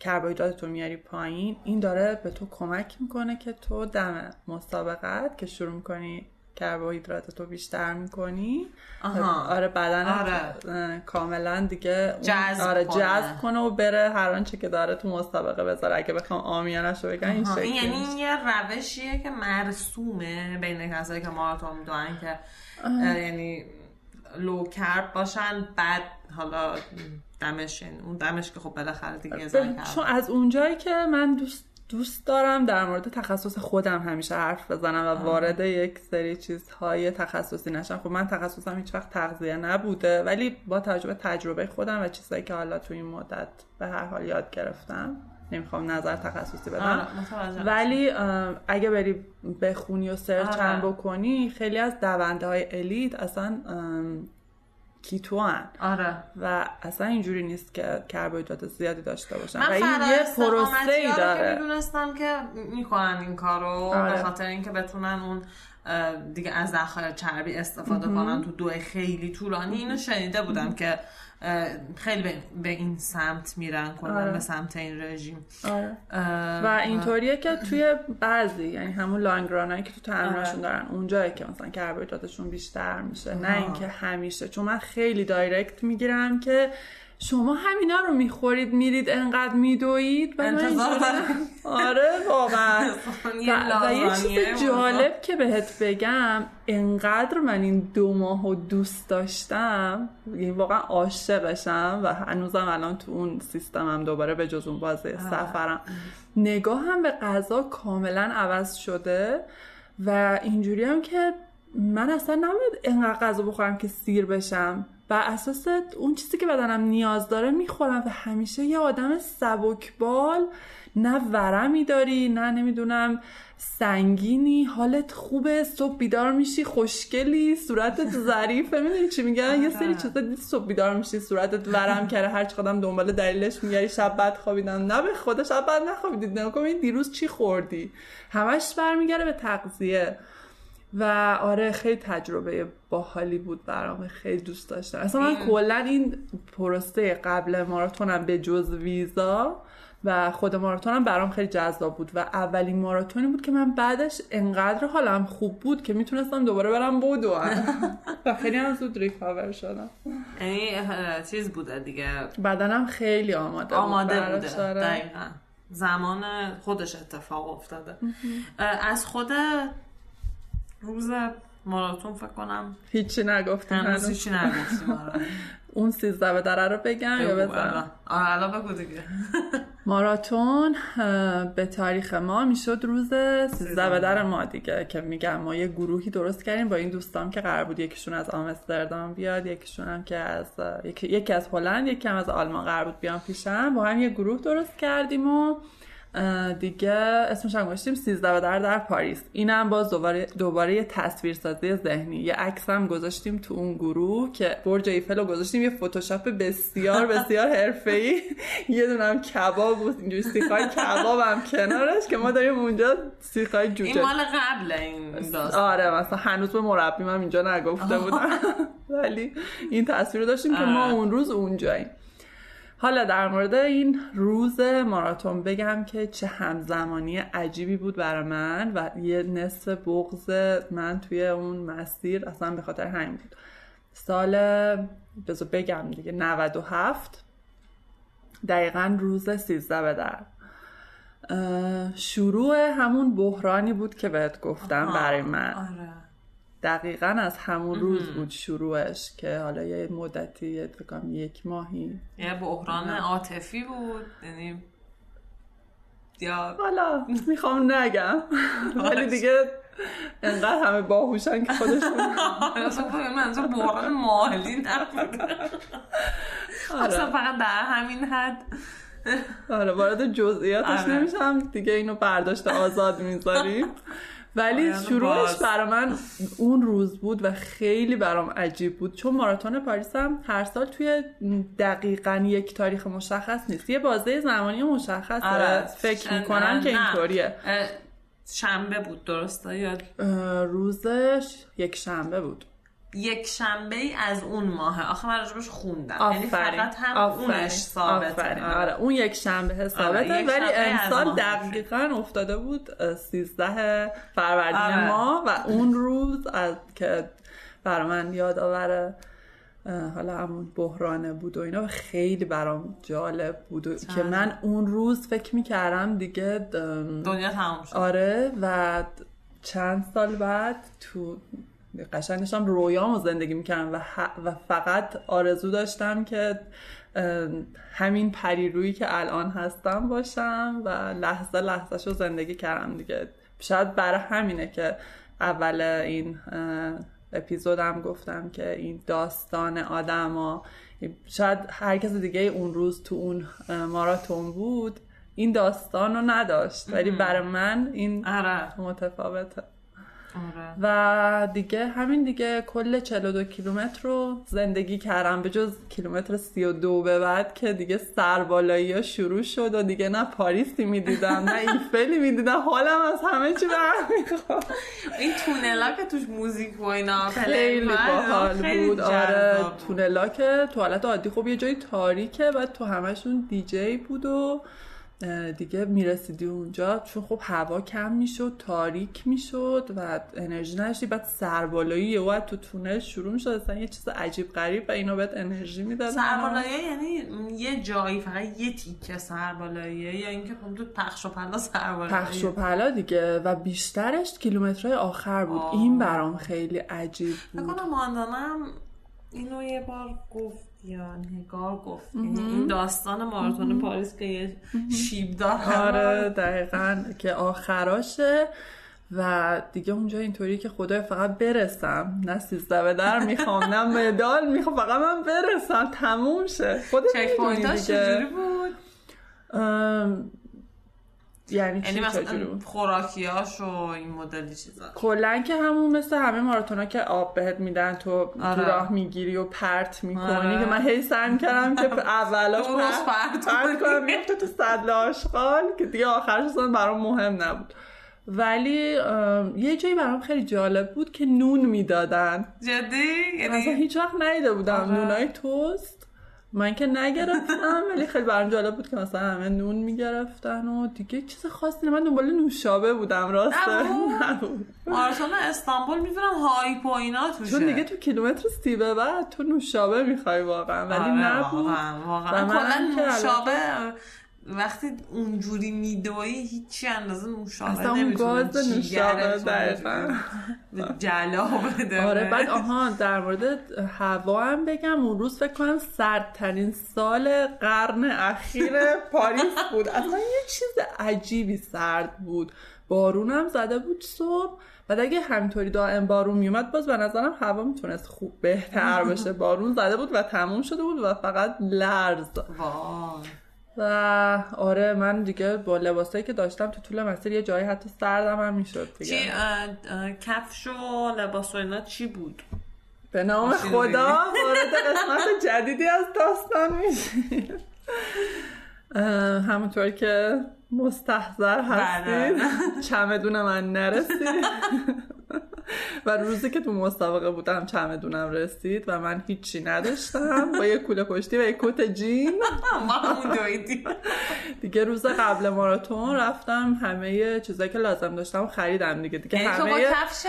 کربوهیدرات تو میاری پایین این داره به تو کمک می‌کنه که تو دم مسابقت که شروع می‌کنی کربوهیدرات تو بیشتر می‌کنی آها. آره بدن آره. کاملا دیگه جذب آره کنه. جذب کنه و بره هر آنچه که داره تو مسابقه بذاره اگه بخوام آمیانش رو بگم این شکلی این یعنی میشه. یه روشیه که مرسومه بین کسایی که ماراتون می‌دونن که یعنی لو کرب باشن بعد حالا دمش یعنی اون دمش که خب بالاخره دیگه چون از اونجایی که من دوست دوست دارم در مورد تخصص خودم همیشه حرف بزنم و وارد یک سری چیزهای تخصصی نشم. خب من تخصصم هیچ وقت تغذیه نبوده ولی با توجه به تجربه خودم و چیزهایی که حالا تو این مدت به هر حال یاد گرفتم نمی‌خوام نظر تخصصی بدم. آره، ولی اگه بری بخونی و سرچ آره. بکنی خیلی از دونده های الیت اصلا کیتو هن. آره. و اصلا اینجوری نیست که کربوهیدرات زیادی داشته باشن. من و این یه پروسه ای ها رو که داره. می‌دونستم که می‌کنن این کارو آره. به خاطر اینکه بتونن اون دیگه از ذخایر چربی استفاده کنن تو دوی خیلی طولانی. اینو شنیده بودم که خیلی به- این سمت میرن کنن آره. به سمت این رژیم آره. و اینطوریه که توی بعضی یعنی همون لانگ رانایی که تو تمریناشون آره. دارن اونجایی که مثلا کربوهیدراتشون بیشتر میشه نه. اینکه همیشه چون من خیلی دایرکت می‌گیرم که شما همینا رو می‌خورید میرید انقدر میدوید و من انتظار. آره واقعا. یه و, یه چیز جالب که بهت بگم انقدر من این دو ماه و دوست داشتم یعنی واقعا عاشقشم و هنوزم الان تو اون سیستمم دوباره به جز اون بازی سفرم. نگاهم به غذا کاملا عوض شده و اینجوری هم که من اصلا نباید انقدر غذا بخورم که سیر بشم. بر اساس اون چیزی که بدنم نیاز داره می‌خورم و همیشه یه آدم سبکبال نه ورمی داری نه نمی‌دونم سنگینی حالت خوبه صبح بیدار میشی خوشگلی صورتت ظریفه. می‌دونی چی میگن یه سری چیزا دیدی صبح بیدار میشی صورتت ورم کرده هر چقدر دنبال دلیلش میگری شب بعد خوابیدم نه به خدا شب بعد نخوابیدید این دیروز چی خوردی؟ همش برمیگره به تغذیه. و آره خیلی تجربه باحالی بود برام خیلی دوست داشتم. اصلا من کلا این پروسه قبل ماراتونم به جز ویزا و خود ماراتونم برام خیلی جذاب بود و اولین ماراتونی بود که من بعدش انقدر حالم خوب بود که می‌تونستم دوباره برم بدوم و خیلی هم زود ریکاور شدم. یعنی چیز بوده دیگه. بدنم خیلی آماده بود. آماده بوده. دقیقا. زمان خودش اتفاق افتاده. از خود روز ماراتون فکر کنم هیچی نگفتیم هنوز. هیچی نگفتیم آره. اون سیزده به دره رو بگم یا بزنم. آره الان بگو دیگه ماراتون به تاریخ ما می‌شد روز 13 به در ما دیگه که میگم ما یه گروهی درست کردیم با این دوستام که قرار بود یکیشون از آمستردام بیاد یکیشون هم که از یکی, یکی از هلند یکی هم از آلمان قرار بود بیان پیشم با هم یه گروه درست کردیم و دیگه اسمش هم گذاشتیم 13 به در در پاریس. اینم باز دوباره دوباره یه تصویرسازی ذهنی. یه عکس هم گذاشتیم تو اون گروه که برج ایفل رو گذاشتیم. یه فتوشاپ بسیار بسیار حرفه‌ای. یه دونم کباب بود اینجوری سیخای کباب هم کنارش که ما داریم اونجا سیخای جوجه این مال قبل این داستان. آره مثلا هنوز به مربیم هم اینجا نگفته بودم. ولی این تصویر رو داشتیم که ما. اون روز اونجاییم. حالا در مورد این روز ماراتون بگم که چه همزمانی عجیبی بود برای من و یه نصف بغز من توی اون مسیر اصلا به خاطر همین بود. سال بذار بگم دیگه 97 دقیقا روز 13 به در. شروع همون بحرانی بود که بهت گفتم برای من. آره. دقیقا از همون روز بود شروعش که حالا یه مدتی یه فکر کنم یک ماهی. یه بحران عاطفی بود یعنی یا حالا می‌خوام نگم. ولی دیگه انقدر همه باهوشن که خودشون فکر منظور بحران مالی نبود. اصلا فقط در همین حد. آره وارد جزئیاتش آره. نمیشم. دیگه اینو برداشت آزاد می‌ذاریم. ولی شروعش. برای من اون روز بود و خیلی برام عجیب بود چون ماراتون پاریس هم هر سال توی دقیقا یک تاریخ مشخص نیست یه بازه زمانی مشخص آره. فکر می‌کنم که. اینطوریه شنبه بود درسته یا روزش یک شنبه بود یک شنبه ای از اون ماه آخه من راجبش خوندم یعنی فقط هم آفرین. اونش ثابته آفرین. آره اون یک شنبه ثابته آره، یک ولی امسال. دقیقا افتاده بود اه، 13 فروردین آره. ما و اون روز از که برای من یادآور اه، حالا همون بحرانه بود و اینا خیلی برام جالب بود و که من اون روز فکر می‌کردم دیگه دنیا تمام شد آره و چند سال بعد تو قشنگ داشتم رویامو زندگی می‌کردم و, و فقط آرزو داشتم که همین پریرویی که الان هستم باشم و لحظه لحظهش رو زندگی کردم دیگه. شاید برای همینه که اول این اپیزودم گفتم که این داستان آدما شاید هر کس دیگه اون روز تو اون ماراتون بود این داستان رو نداشت. ولی برای من این آره. متفاوته. آره. و دیگه همین دیگه کل 42 کیلومتر رو زندگی کردم. به جز کیلومتر 32 به بعد که دیگه سربالایی ها شروع شد و دیگه نه پاریسی می‌دیدم نه ایفلی می‌دیدم. حالم از همه چی برم می‌خواد این تونلا که توش موزیک و اینا خیلی باحال بود. آره. تونلا که تو حالت عادی. خب یه جای تاریکه بعد تو همشون دیجی بود و دیگه می‌رسیدی اونجا. چون خب هوا کم می‌شد تاریک می‌شد و انرژی نداشتی. بعد سربالایی یهو تو تونل شروع می‌شد. اصلا یه چیز عجیب غریب و اینا بهت انرژی می‌داد سربالایی یعنی یه جایی فقط یه تیکه سربالاییه یا اینکه خب تو پخش و پلا سربالایی. پخش و پلا دیگه و بیشترش کیلومترهای آخر بود. آه. این برام خیلی عجیب بود. ماندانم اینو یه بار گفت یا نگار گفت. یعنی این داستان ماراتون پاریس که یه شیب داره آره دقیقا که آخراشه. و دیگه اونجا اینطوری که خدای فقط برسم. نه سیزده به در می‌خوام نه مدال می‌خوام فقط من برسم. تموم شه. خودت چک دیگه. بود؟ یعنی چی یعنی چجوری مثلا؟ خوراکیاش و این مدلی چیزا کلا که همون مثل همه ماراتونا که آب بهت میدن تو آره. راه می‌گیری و پرت می‌کنی آره. که من هی سعی کردم که اولاش درست پرت پرت کنم میفته تو سطل آشغال که دیگه آخرش اصلا برام مهم نبود ولی یه جایی برام خیلی جالب بود که نون می‌دادن جدی اصلا یعنی هیچ وقت ندیده بودم آره. نونای توست من که نگرفتم ولی خیلی برام جالب بود که مثلا همه نون می‌گرفتن و دیگه چیز خاصی نه. من دنبال نوشابه بودم راسته نبود؟ ماراتون استانبول می‌دونم هایپ و اینا توشه چون دیگه تو کیلومتر سی به بعد تو نوشابه می‌خوای واقعا ولی آره، نبود واقعا واقعا نوشابه وقتی اونجوری میدوی هیچی اندازه نوشابه اصلا اون نمی‌تونه گاز دقیقا. جلا بده. آره بعد آها در مورد هوا هم بگم. اون روز فکر کنم سردترین سال قرن اخیر پاریس بود. اصلا یه چیز عجیبی سرد بود. بارون هم زده بود صبح. بعد اگه همینطوری دائم بارون میومد باز به نظرم هوا می‌تونست خوب بهتر بشه. بارون زده بود و تموم شده بود و فقط لرز. وای. و آره من دیگه با لباسایی که داشتم تو طول مسیر یه جایی حتی سردم هم می‌شد چی دیگه اه، کفش و لباس و اینا چی بود؟ به نام خدا. وارد قسمت جدیدی از داستان میشیم. همونطور که مستحضر هستید چمدون من نرسید. و روزی که تو مسابقه بودم چمدونم رسید و من هیچی نداشتم. با یه کوله پشتی و یه کت جین. ما همون دویدیم. دیگه روز قبل ماراتون رفتم همه چیزایی که لازم داشتم خریدم دیگه. دیگه یعنی همه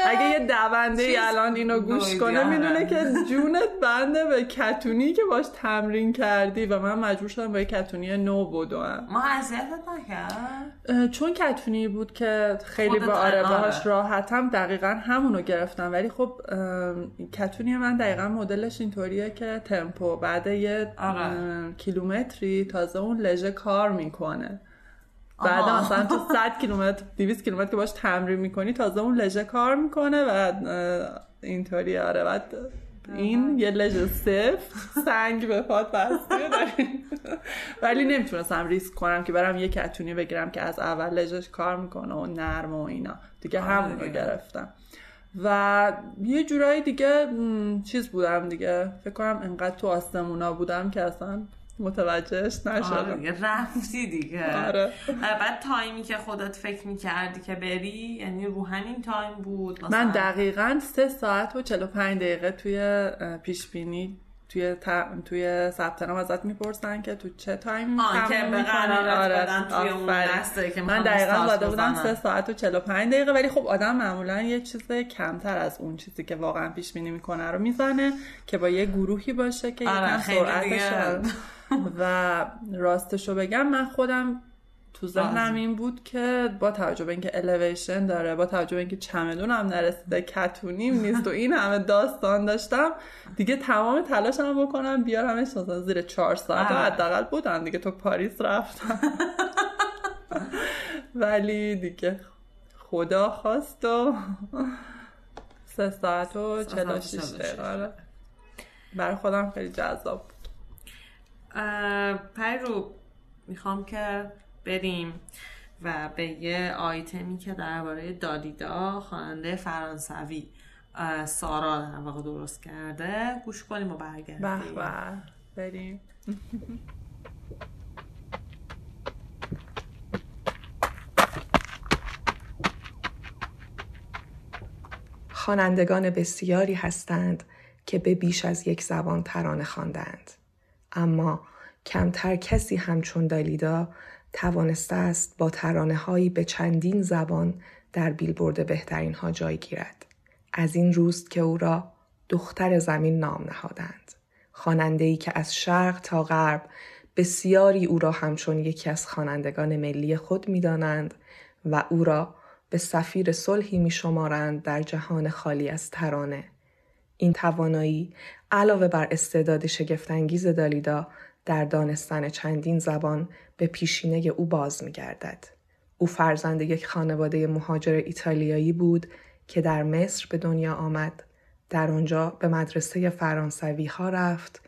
اگه یه دونده الان اینو گوش کنه آره. می‌دونه که جونت بنده به کتونی که باش تمرین کردی و من مجبور شدم با یه کتونی نو بدوم. ما اذیتت نکرد؟ چون کتونی بود که خیلی با آره. باهاش راحتم دقیقا همونو گرفتم. ولی خب کتونی من دقیقا مدلش اینطوریه که تمپو بعد یه آره. کیلومتری تازه اون لژه کار می‌کنه. بعد. مثلا تو 100 کیلومتر 200 کیلومتر که باش تمرین می‌کنی تازه اون لژه کار می‌کنه و اینطوری آره بعد این یه لژه سفت سنگ به پات بسته ولی نمی‌تونستم ریسک کنم که برم یه کتونی بگیرم که از اول لژش کار می‌کنه و نرم و اینا. دیگه آره همون رو. گرفتم. و یه جورایی دیگه چیز بودم دیگه. فکر کنم انقدر تو آسمونا بودم که اصلا متوجهش آره نشدم. دیگه رفتی دیگه. آره. بعد تایمی که خودت فکر می‌کردی که بری یعنی رو همین تایم بود مثلا من دقیقا سه ساعت و 45 دقیقه توی پیش بینی توی ت... توی ثبت نام ازت می‌پرسن که تو چه که تموم می‌کنی. بدن توی اون که من دقیقا زده بودم بزنن. سه ساعت و 45 دقیقه ولی خب آدم معمولا یه چیز کمتر از اون چیزی که واقعا پیش بینی می‌کنه رو می‌زنه که با یه گروهی باشه که آره، یکم سرعتش. آره. و راستشو بگم من خودم تو ذهنم. این بود که با توجه به اینکه الیویشن داره با توجه به اینکه چمدونم نرسیده کتونیم نیست و این همه داستان داشتم دیگه تمام تلاشم بکنم بیارمش مثلا زیر چهار ساعت و. حداقل بودم دیگه تو پاریس رفتم ولی دیگه خدا خواست و سه ساعت و سه چل و ساعت و شیش. دقیقه آره. برای خودم خیلی جذاب بود پیرو می‌خوام که بریم. و به یه آیتمی که درباره دالیدا خواننده فرانسوی سارا در واقع درست کرده. گوش کنیم و برگردیم. به بریم. خوانندگان بسیاری هستند که به بیش از یک زبان ترانه خواندند. اما کمتر کسی همچون دالیدا توانسته است با ترانه هایی به چندین زبان در بیلبورد بهترین ها جای گیرد از این روست که او را دختر زمین نام نهادند خواننده که از شرق تا غرب بسیاری او را همچون یکی از خوانندگان ملی خود می‌دانند و او را به سفیر صلحی می شمارند در جهان خالی از ترانه. این توانایی علاوه بر استعداد شگفتانگیز دالیدا در دانستن چندین زبان به پیشینه او باز می گردد. او فرزند یک خانواده مهاجر ایتالیایی بود که در مصر به دنیا آمد. در آنجا به مدرسه فرانسوی ها رفت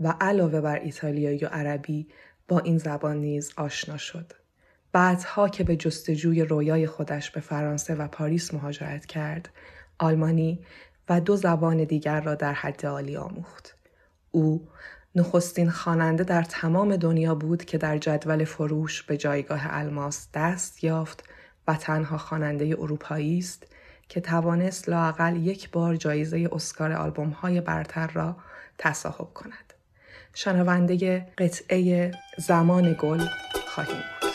و علاوه بر ایتالیایی و عربی با این زبان نیز آشنا شد. بعدها که به جستجوی رویای خودش به فرانسه و پاریس مهاجرت کرد، آلمانی و دو زبان دیگر را در حد عالی آموخت. او نخستین خواننده در تمام دنیا بود که در جدول فروش به جایگاه الماس دست یافت و تنها خواننده اروپایی است که توانست لاقل یک بار جایزه اسکار آلبوم های برتر را تصاحب کند. شنونده قطعه زمان گل خواهیم بود.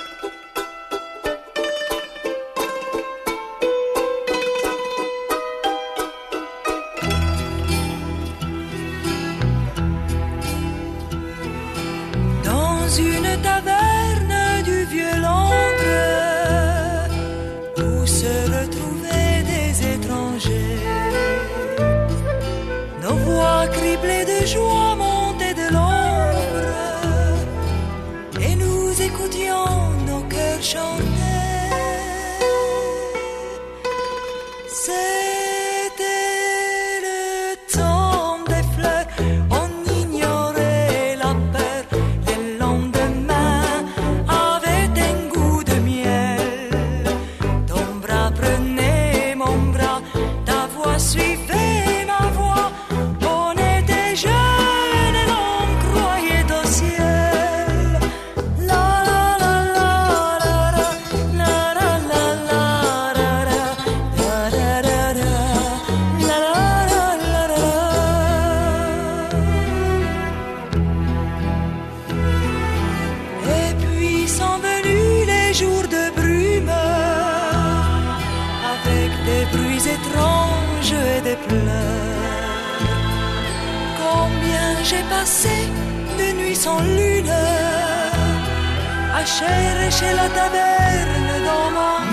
Des bruits étranges et des pleurs. Combien j'ai passé de nuits sans lune à chercher la taverne dans mon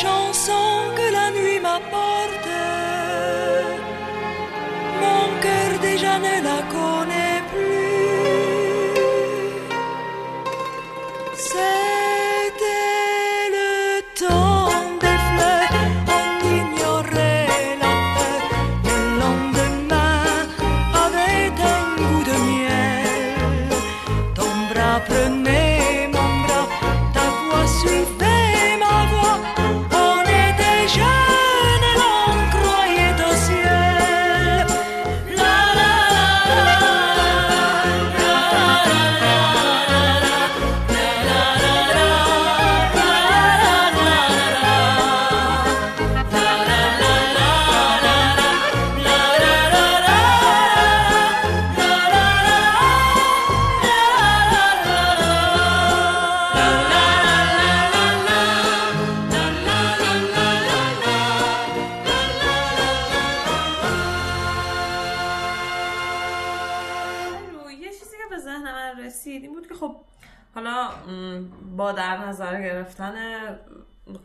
show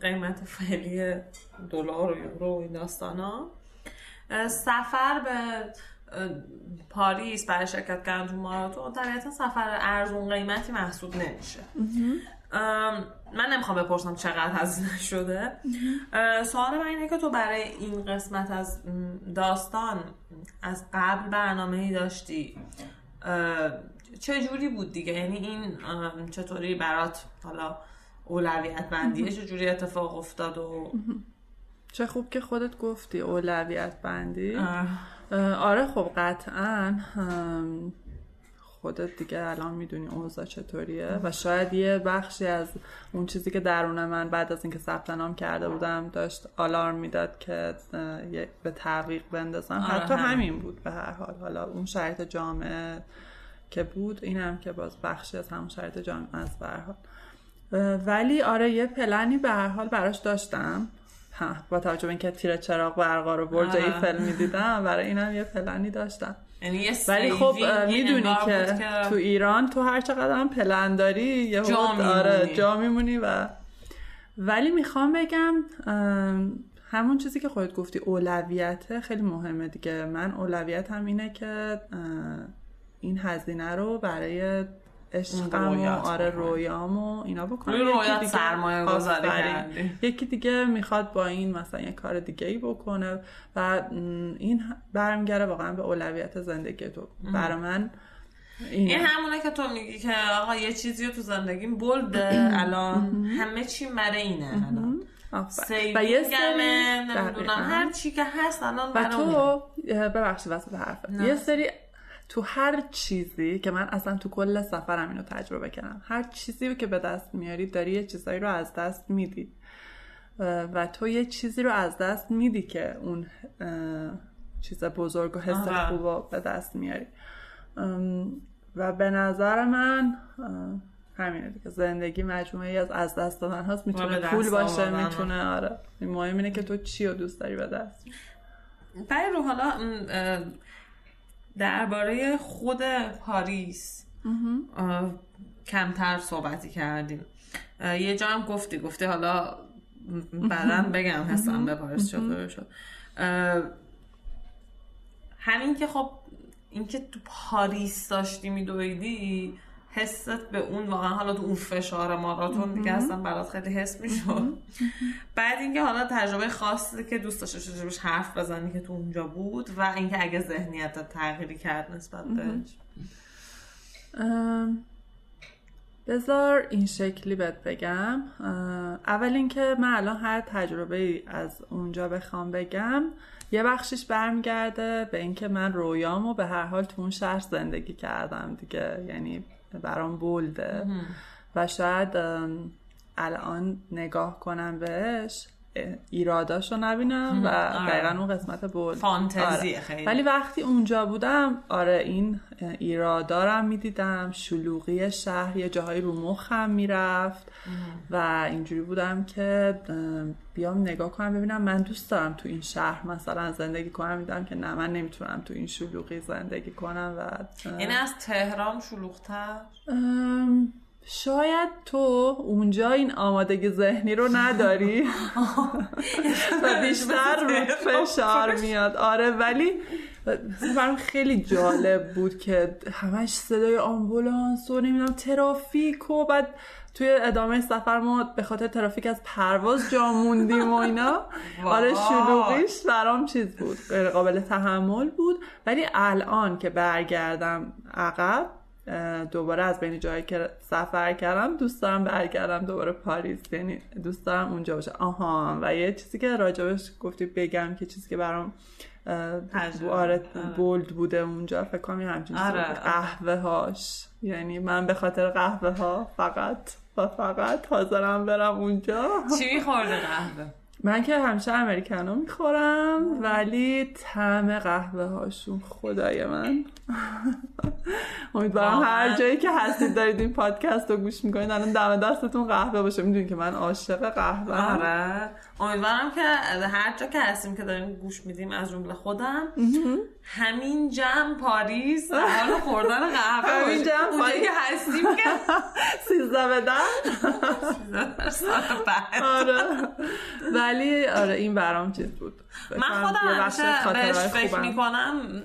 قیمت فعلی دلار و یورو و این داستانا سفر به پاریس برای شرکت کردن تو ماراتون طبیعتا سفر ارزون قیمتی محسوب نمیشه. من نمی‌خوام بپرسم چقدر هزینه شده. سوال من اینه که تو برای این قسمت از داستان از قبل برنامه ای داشتی چه جوری بود دیگه؟ یعنی این چطوری برات حالا اولویت بندیه چه جوری اتفاق افتاد و چه خوب که خودت گفتی اولویت بندی. آره خب قطعا خودت دیگه الان می‌دونی اوضاع چطوریه و شاید یه بخشی از اون چیزی که درون من بعد از اینکه ثبت نام کرده بودم داشت آلارم می‌داد که به تعویق بندازم. آره، حتی همین. همین بود به هر حال. حالا اون شرایط جامعه که بود اینم که باز بخشی از همون شرایط جامعه است به هر حال. ولی آره یه پلنی به هر حال براش داشتم ها، با توجه به اینکه تیر چراغ برقا رو برج آره. ایفل می‌دیدم برای اینم یه پلنی داشتم یعنی ولی خب می‌دونی که بود تو ایران تو هر چقدر هم پلن داری یه جا آره. جا میمونی و ولی می‌خوام بگم همون چیزی که خودت گفتی اولویته خیلی مهمه دیگه من اولویتم اینه که این هزینه رو برای عشقم و آره. رویام و اینا بکنم روی یکی رویات دیگه- سرمایه گذاری. کردی. یکی دیگه می‌خواد با این مثلا یه کار دیگه ای بکنه و این برمیگره واقعا به اولویت زندگی تو برای من این اینه. همونه که تو میگی که آقا یه چیزی رو تو زندگیم بلده الان همه چی برای اینه الان. و یه سری نمی‌دونم. هر چی که هست الان و. تو ببخشید وسط حرفت. یه سری تو هر چیزی که من اصلا تو کل سفرم اینو تجربه کردم. هر چیزی که به دست میاری داری یه چیزایی رو از دست میدی. و تو یه چیزی رو از دست میدی که اون چیز بزرگ و حس. خوب رو به دست میاری. و به نظر من همینه دیگه. زندگی مجموعه ای از از دست دادن هاست. می‌تونه پول باشه. می‌تونه آره. مهم اینه که تو چی رو دوست داری به دست. رو حالا درباره خود پاریس کمتر صحبتی کردیم. یه جا هم گفتی گفتی حالا بعدا بگم حسم به پاریس چطور شد. همین که خب اینکه تو پاریس داشتی میدویدی حست به اون واقعا. حالا تو اون فشار ماراتون دیگه اصلا برات خیلی حس می‌شد. بعد اینکه حالا تجربه خاصی که دوست داشته راجبش حرف بزنی که تو اونجا بود و اینکه اگه ذهنیت تغییری کرد نسبت بهش. بذار این شکلی بهت بگم. اول اینکه من الان هر تجربه ای از اونجا بخوام بگم یه بخشش برمیگرده به اینکه من رویامو به هر حال تو اون شهر زندگی کردم دیگه. یعنی برام بولده و شاید الان نگاه کنم بهش. اه، ایراداشو نبینم و آره. دقیقا اون قسمت بولد فانتزیه خیلی. ولی وقتی اونجا بودم آره این ایرادارم می‌دیدم شلوغی شهر یه جاهایی رو مخم می‌رفت و اینجوری بودم که بیام نگاه کنم ببینم. من دوست دارم تو این شهر مثلا زندگی کنم. میدم که نه من نمی‌تونم تو این شلوغی زندگی کنم و اه، یعنی از تهران شلوغتر؟ ام، شاید تو اونجا این آمادگی ذهنی رو نداری. و بیشتر رود فشار میاد. آره ولی برام خیلی جالب بود که همش صدای آمبولانس و نمی‌دونم ترافیک و بعد توی ادامه سفر ما به خاطر ترافیک از پرواز جا موندیم و اینا. آره. شلوغیش برام چیز بود. غیر قابل تحمل بود. ولی الان که برگردم عقب دوباره از بین جایی که سفر کردم دوست دارم برگردم دوباره پاریس یعنی دوست دارم اونجا باشه آها و یه چیزی که راجبش گفتی بگم که چیزی که برام. آره. بولد بوده اونجا فکر کنم همچین آره،. آره. قهوه هاش یعنی من به خاطر قهوه ها فقط و فقط حاضرم برم اونجا چی میخورده قهوه من که همیشه امریکانو می‌خورم ولی طعم قهوه هاشون خدای من. امیدوارم هر؟ جایی که هستید دارید این پادکست رو گوش می‌کنید الان دم دستتون قهوه باشه. می‌دونید که من عاشق قهوه هم. آره. امیدوارم که هر جا که هستیم که داریم گوش میدیم از جمله خودم. همین جمع پاریس حال خوردن قهوه همین. جمع پاریس. که هستیم که سیزده به ده سال بعد آره ولی آره این برام چیز بود من خودم همیشه بهش فکر. می‌کنم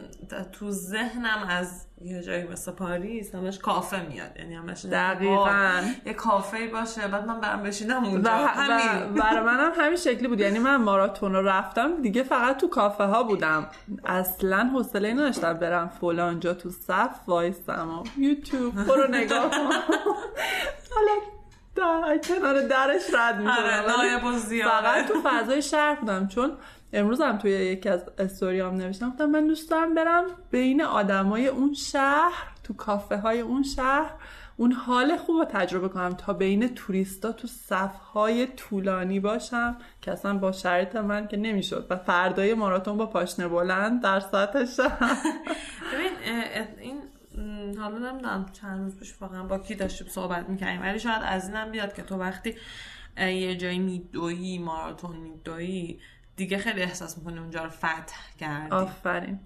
تو ذهنم از یه جایی مثل پاریس همش کافه میاد. یعنی همش دقیقاً. یه کافه باشه بعد من برم بشینم اونجا. همین. برای منم همین شکلی بود. یعنی من ماراتون رو رفتم دیگه فقط تو کافه ها بودم. اصلا حوصله نداشتم برم فلان جا تو صف وایستم و یوتیوب برو نگاه کن. حالا در کنار درش رد آره، می‌شدم الزیاره. فقط تو فضای شهر بودم. چون امروز هم توی یکی از استوریام نوشتم. گفتم من دوست دارم برم بین آدمای اون شهر تو کافه های اون شهر اون حال خوب رو تجربه کنم تا بین توریستا تو صفهای طولانی باشم که اصلا با شرط من که نمی‌شد و فردای ماراتون با پاشنه بلند در ساعت ببین این حالا نمی‌دونم چند روز پیش واقعا با کی داشتیم صحبت می‌کنیم ولی شاید از اینم بیاد که تو وقتی یه جایی میدویی ماراتون میدویی دیگه خیلی احساس می‌کنی اونجا رو فتح کردی. آفرین.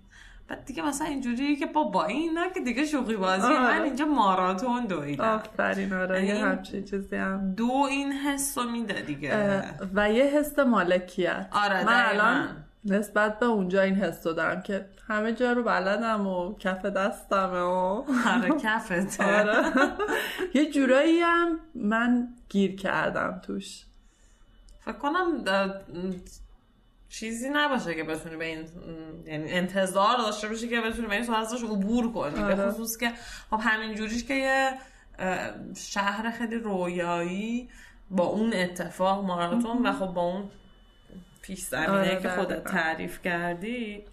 بعد دیگه مثلا اینجوری که بابا این نه که دیگه شوخی بازی آره. من اینجا ماراتون دویدم. آفرین آره یه یعنی- همچین چیزی هم. دو این حس رو میده دیگه. و یه حس مالکیت. آره، من. الان نسبت به اونجا این حس رو دارم که همه جا رو بلدم و کف دستمه و آره کفته. آره. یه جورایی هم من گیر کردم توش. فکر کنم چیزی نباشه که بتونی به این یعنی انتظار داشته باشی که بتونی به این سوال ازش عبور کنی آره. به خصوص که خب همین جوریش که یه شهر خیلی رویایی با اون اتفاق ماراتون و خب با اون پیش زمینه آره، که خودت. تعریف کردی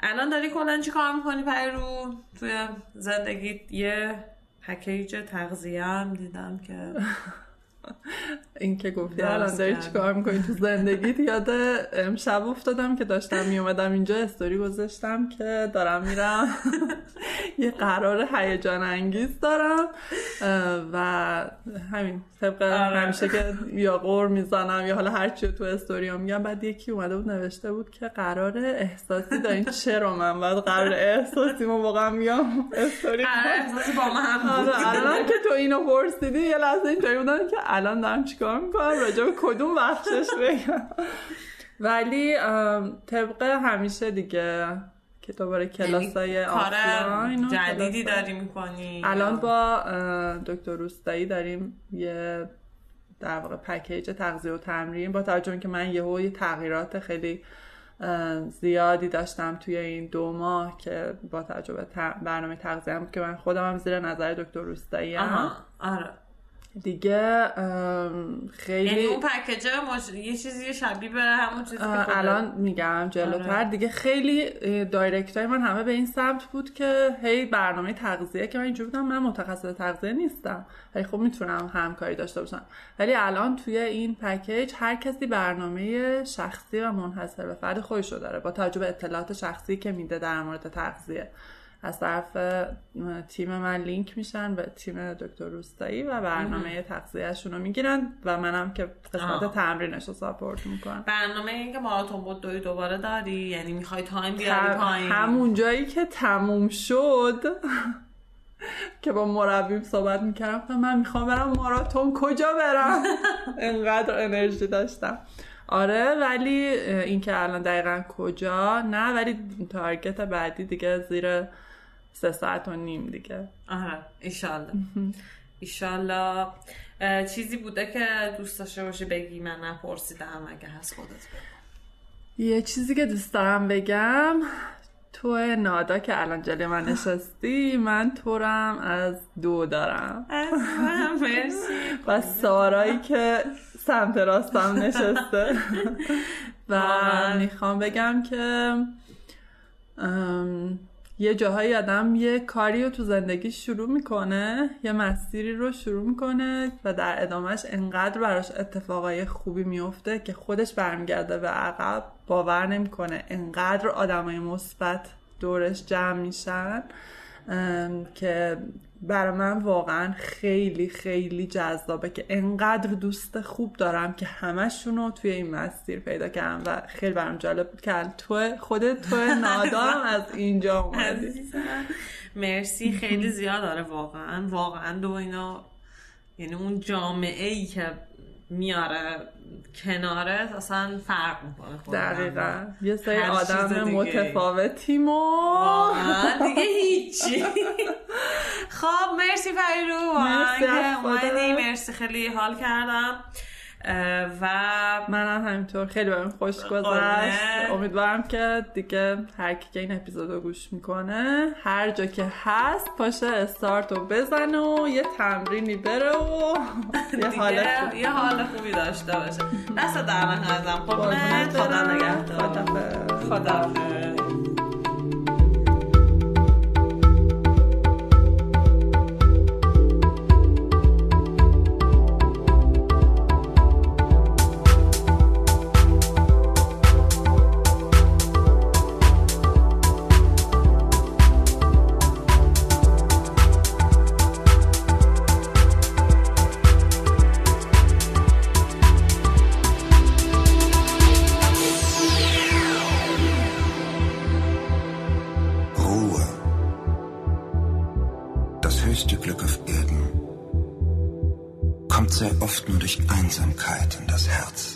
الان داری کلا چی کار می‌کنی پیرو توی زندگی یه پکیج تغذیه هم دیدم که این که گفتی الان داری. چیکار می‌کنی تو زندگیت؟ یاد امشب افتادم که داشتم میومدم اینجا استوری گذاشتم که دارم میرم. یه قرار هیجان انگیز دارم. و همین طبق آره. همیشه که یا قور می‌زنم یا حالا هرچی تو استوری میگم. بعد یکی اومده بود نوشته بود که قرار احساسی دارین. چرا من بعد قرار احساسی ما واقعا میگم استوری؟ قرار احساسی با من بود. آره الان که تو اینو پرسیدی یه لحظه اینطوری بودم که الان دارم چیکار می‌کنم؟ راجع به کدوم بخشش بگم؟ ولی طبق همیشه دیگه که دوباره کلاسای یعنی کار آفلاین جدیدی داری می‌کنی؟ الان با دکتر روستایی داریم یه در واقع پکیج تغذیه و تمرین با توجه اینکه من یهو یه تغییرات خیلی زیادی داشتم توی این دو ماه که با توجه به برنامه تغذیه هم بود که من خودم هم زیر نظر دکتر روستایی هم آره. دیگه خیلی یعنی اون package مش... یه چیزی شبیه به همون چیزی که الان میگم جلوتر. آره. دیگه خیلی direct های من همه به این سمت بود که هی برنامه تغذیه که من اینجور بودم من متخصص تغذیه نیستم. ولی خب می‌تونم همکاری داشته باشم. ولی الان توی این package هر کسی برنامه شخصی و منحصر به فرد خودش رو داره با توجه به اطلاعات شخصی که میده در مورد تغذیه. از طرف تیم من لینک میشن به تیم دکتر روستایی و برنامه تغذیه‌شون رو می‌گیرن و منم که قسمت. تمرینش رو support می‌کنم. برنامه این که ماراتون بود دوی دوباره داری یعنی می‌خوای تایم بیاری پایین. همون جایی که تموم شد که با مربیم صحبت می‌کردم من می‌خوام برم ماراتون کجا برم؟ انقدر انرژی داشتم. آره ولی اینکه الان دقیقا کجا نه ولی تارگت بعدی دیگه زیر سه ساعت و نیم دیگه. آره ایشالله. ایشالله. چیزی بوده که دوست داشته باشی بگی؟ من نپرسیدم اگه هست خودت بگو. یه چیزی که دوست دارم بگم تو نادا که الان جلوی من نشستی من تورم از دو دارم. عزیزم، مرسی. و سارایی که سمت راستم نشسته. و. می‌خوام بگم که ام، یه جاهایی آدم یه کاری رو تو زندگی شروع می‌کنه یه مسیری رو شروع می‌کنه و در ادامهش انقدر براش اتفاقای خوبی میفته که خودش برمیگرده به عقب باور نمی‌کنه انقدر آدمای مثبت دورش جمع میشن که برای من واقعا خیلی خیلی جذابه که انقدر دوست خوب دارم که همشون رو توی این مسیر پیدا کردم و خیلی برام جالب بود که تو خودت تو نادام از اینجا اومدی. مرسی. خیلی زیاد. داره واقعا واقعا دو اینا یعنی اون جامعه ای که میاره کنارت اصلا فرق می‌کنه. دقیقا. یه سری آدم. متفاوتیم و واقعا. دیگه هیچی. خب مرسی واقعا مرسی مرسی خیلی حال کردم. و منم همینطور. خیلی بهم خوش گذشت. قربونت. امیدوارم که دیگه هر کی که این اپیزود رو گوش می‌کنه هر جا که هست پاشه استارت رو بزنه و یه تمرینی بره و یه حال دیگه خوب. یه حال خوبی داشته باشه. دست در قربونت قربونت خدا برم. نگهدار. خدافظ. خدا oft nur durch Einsamkeit in das Herz.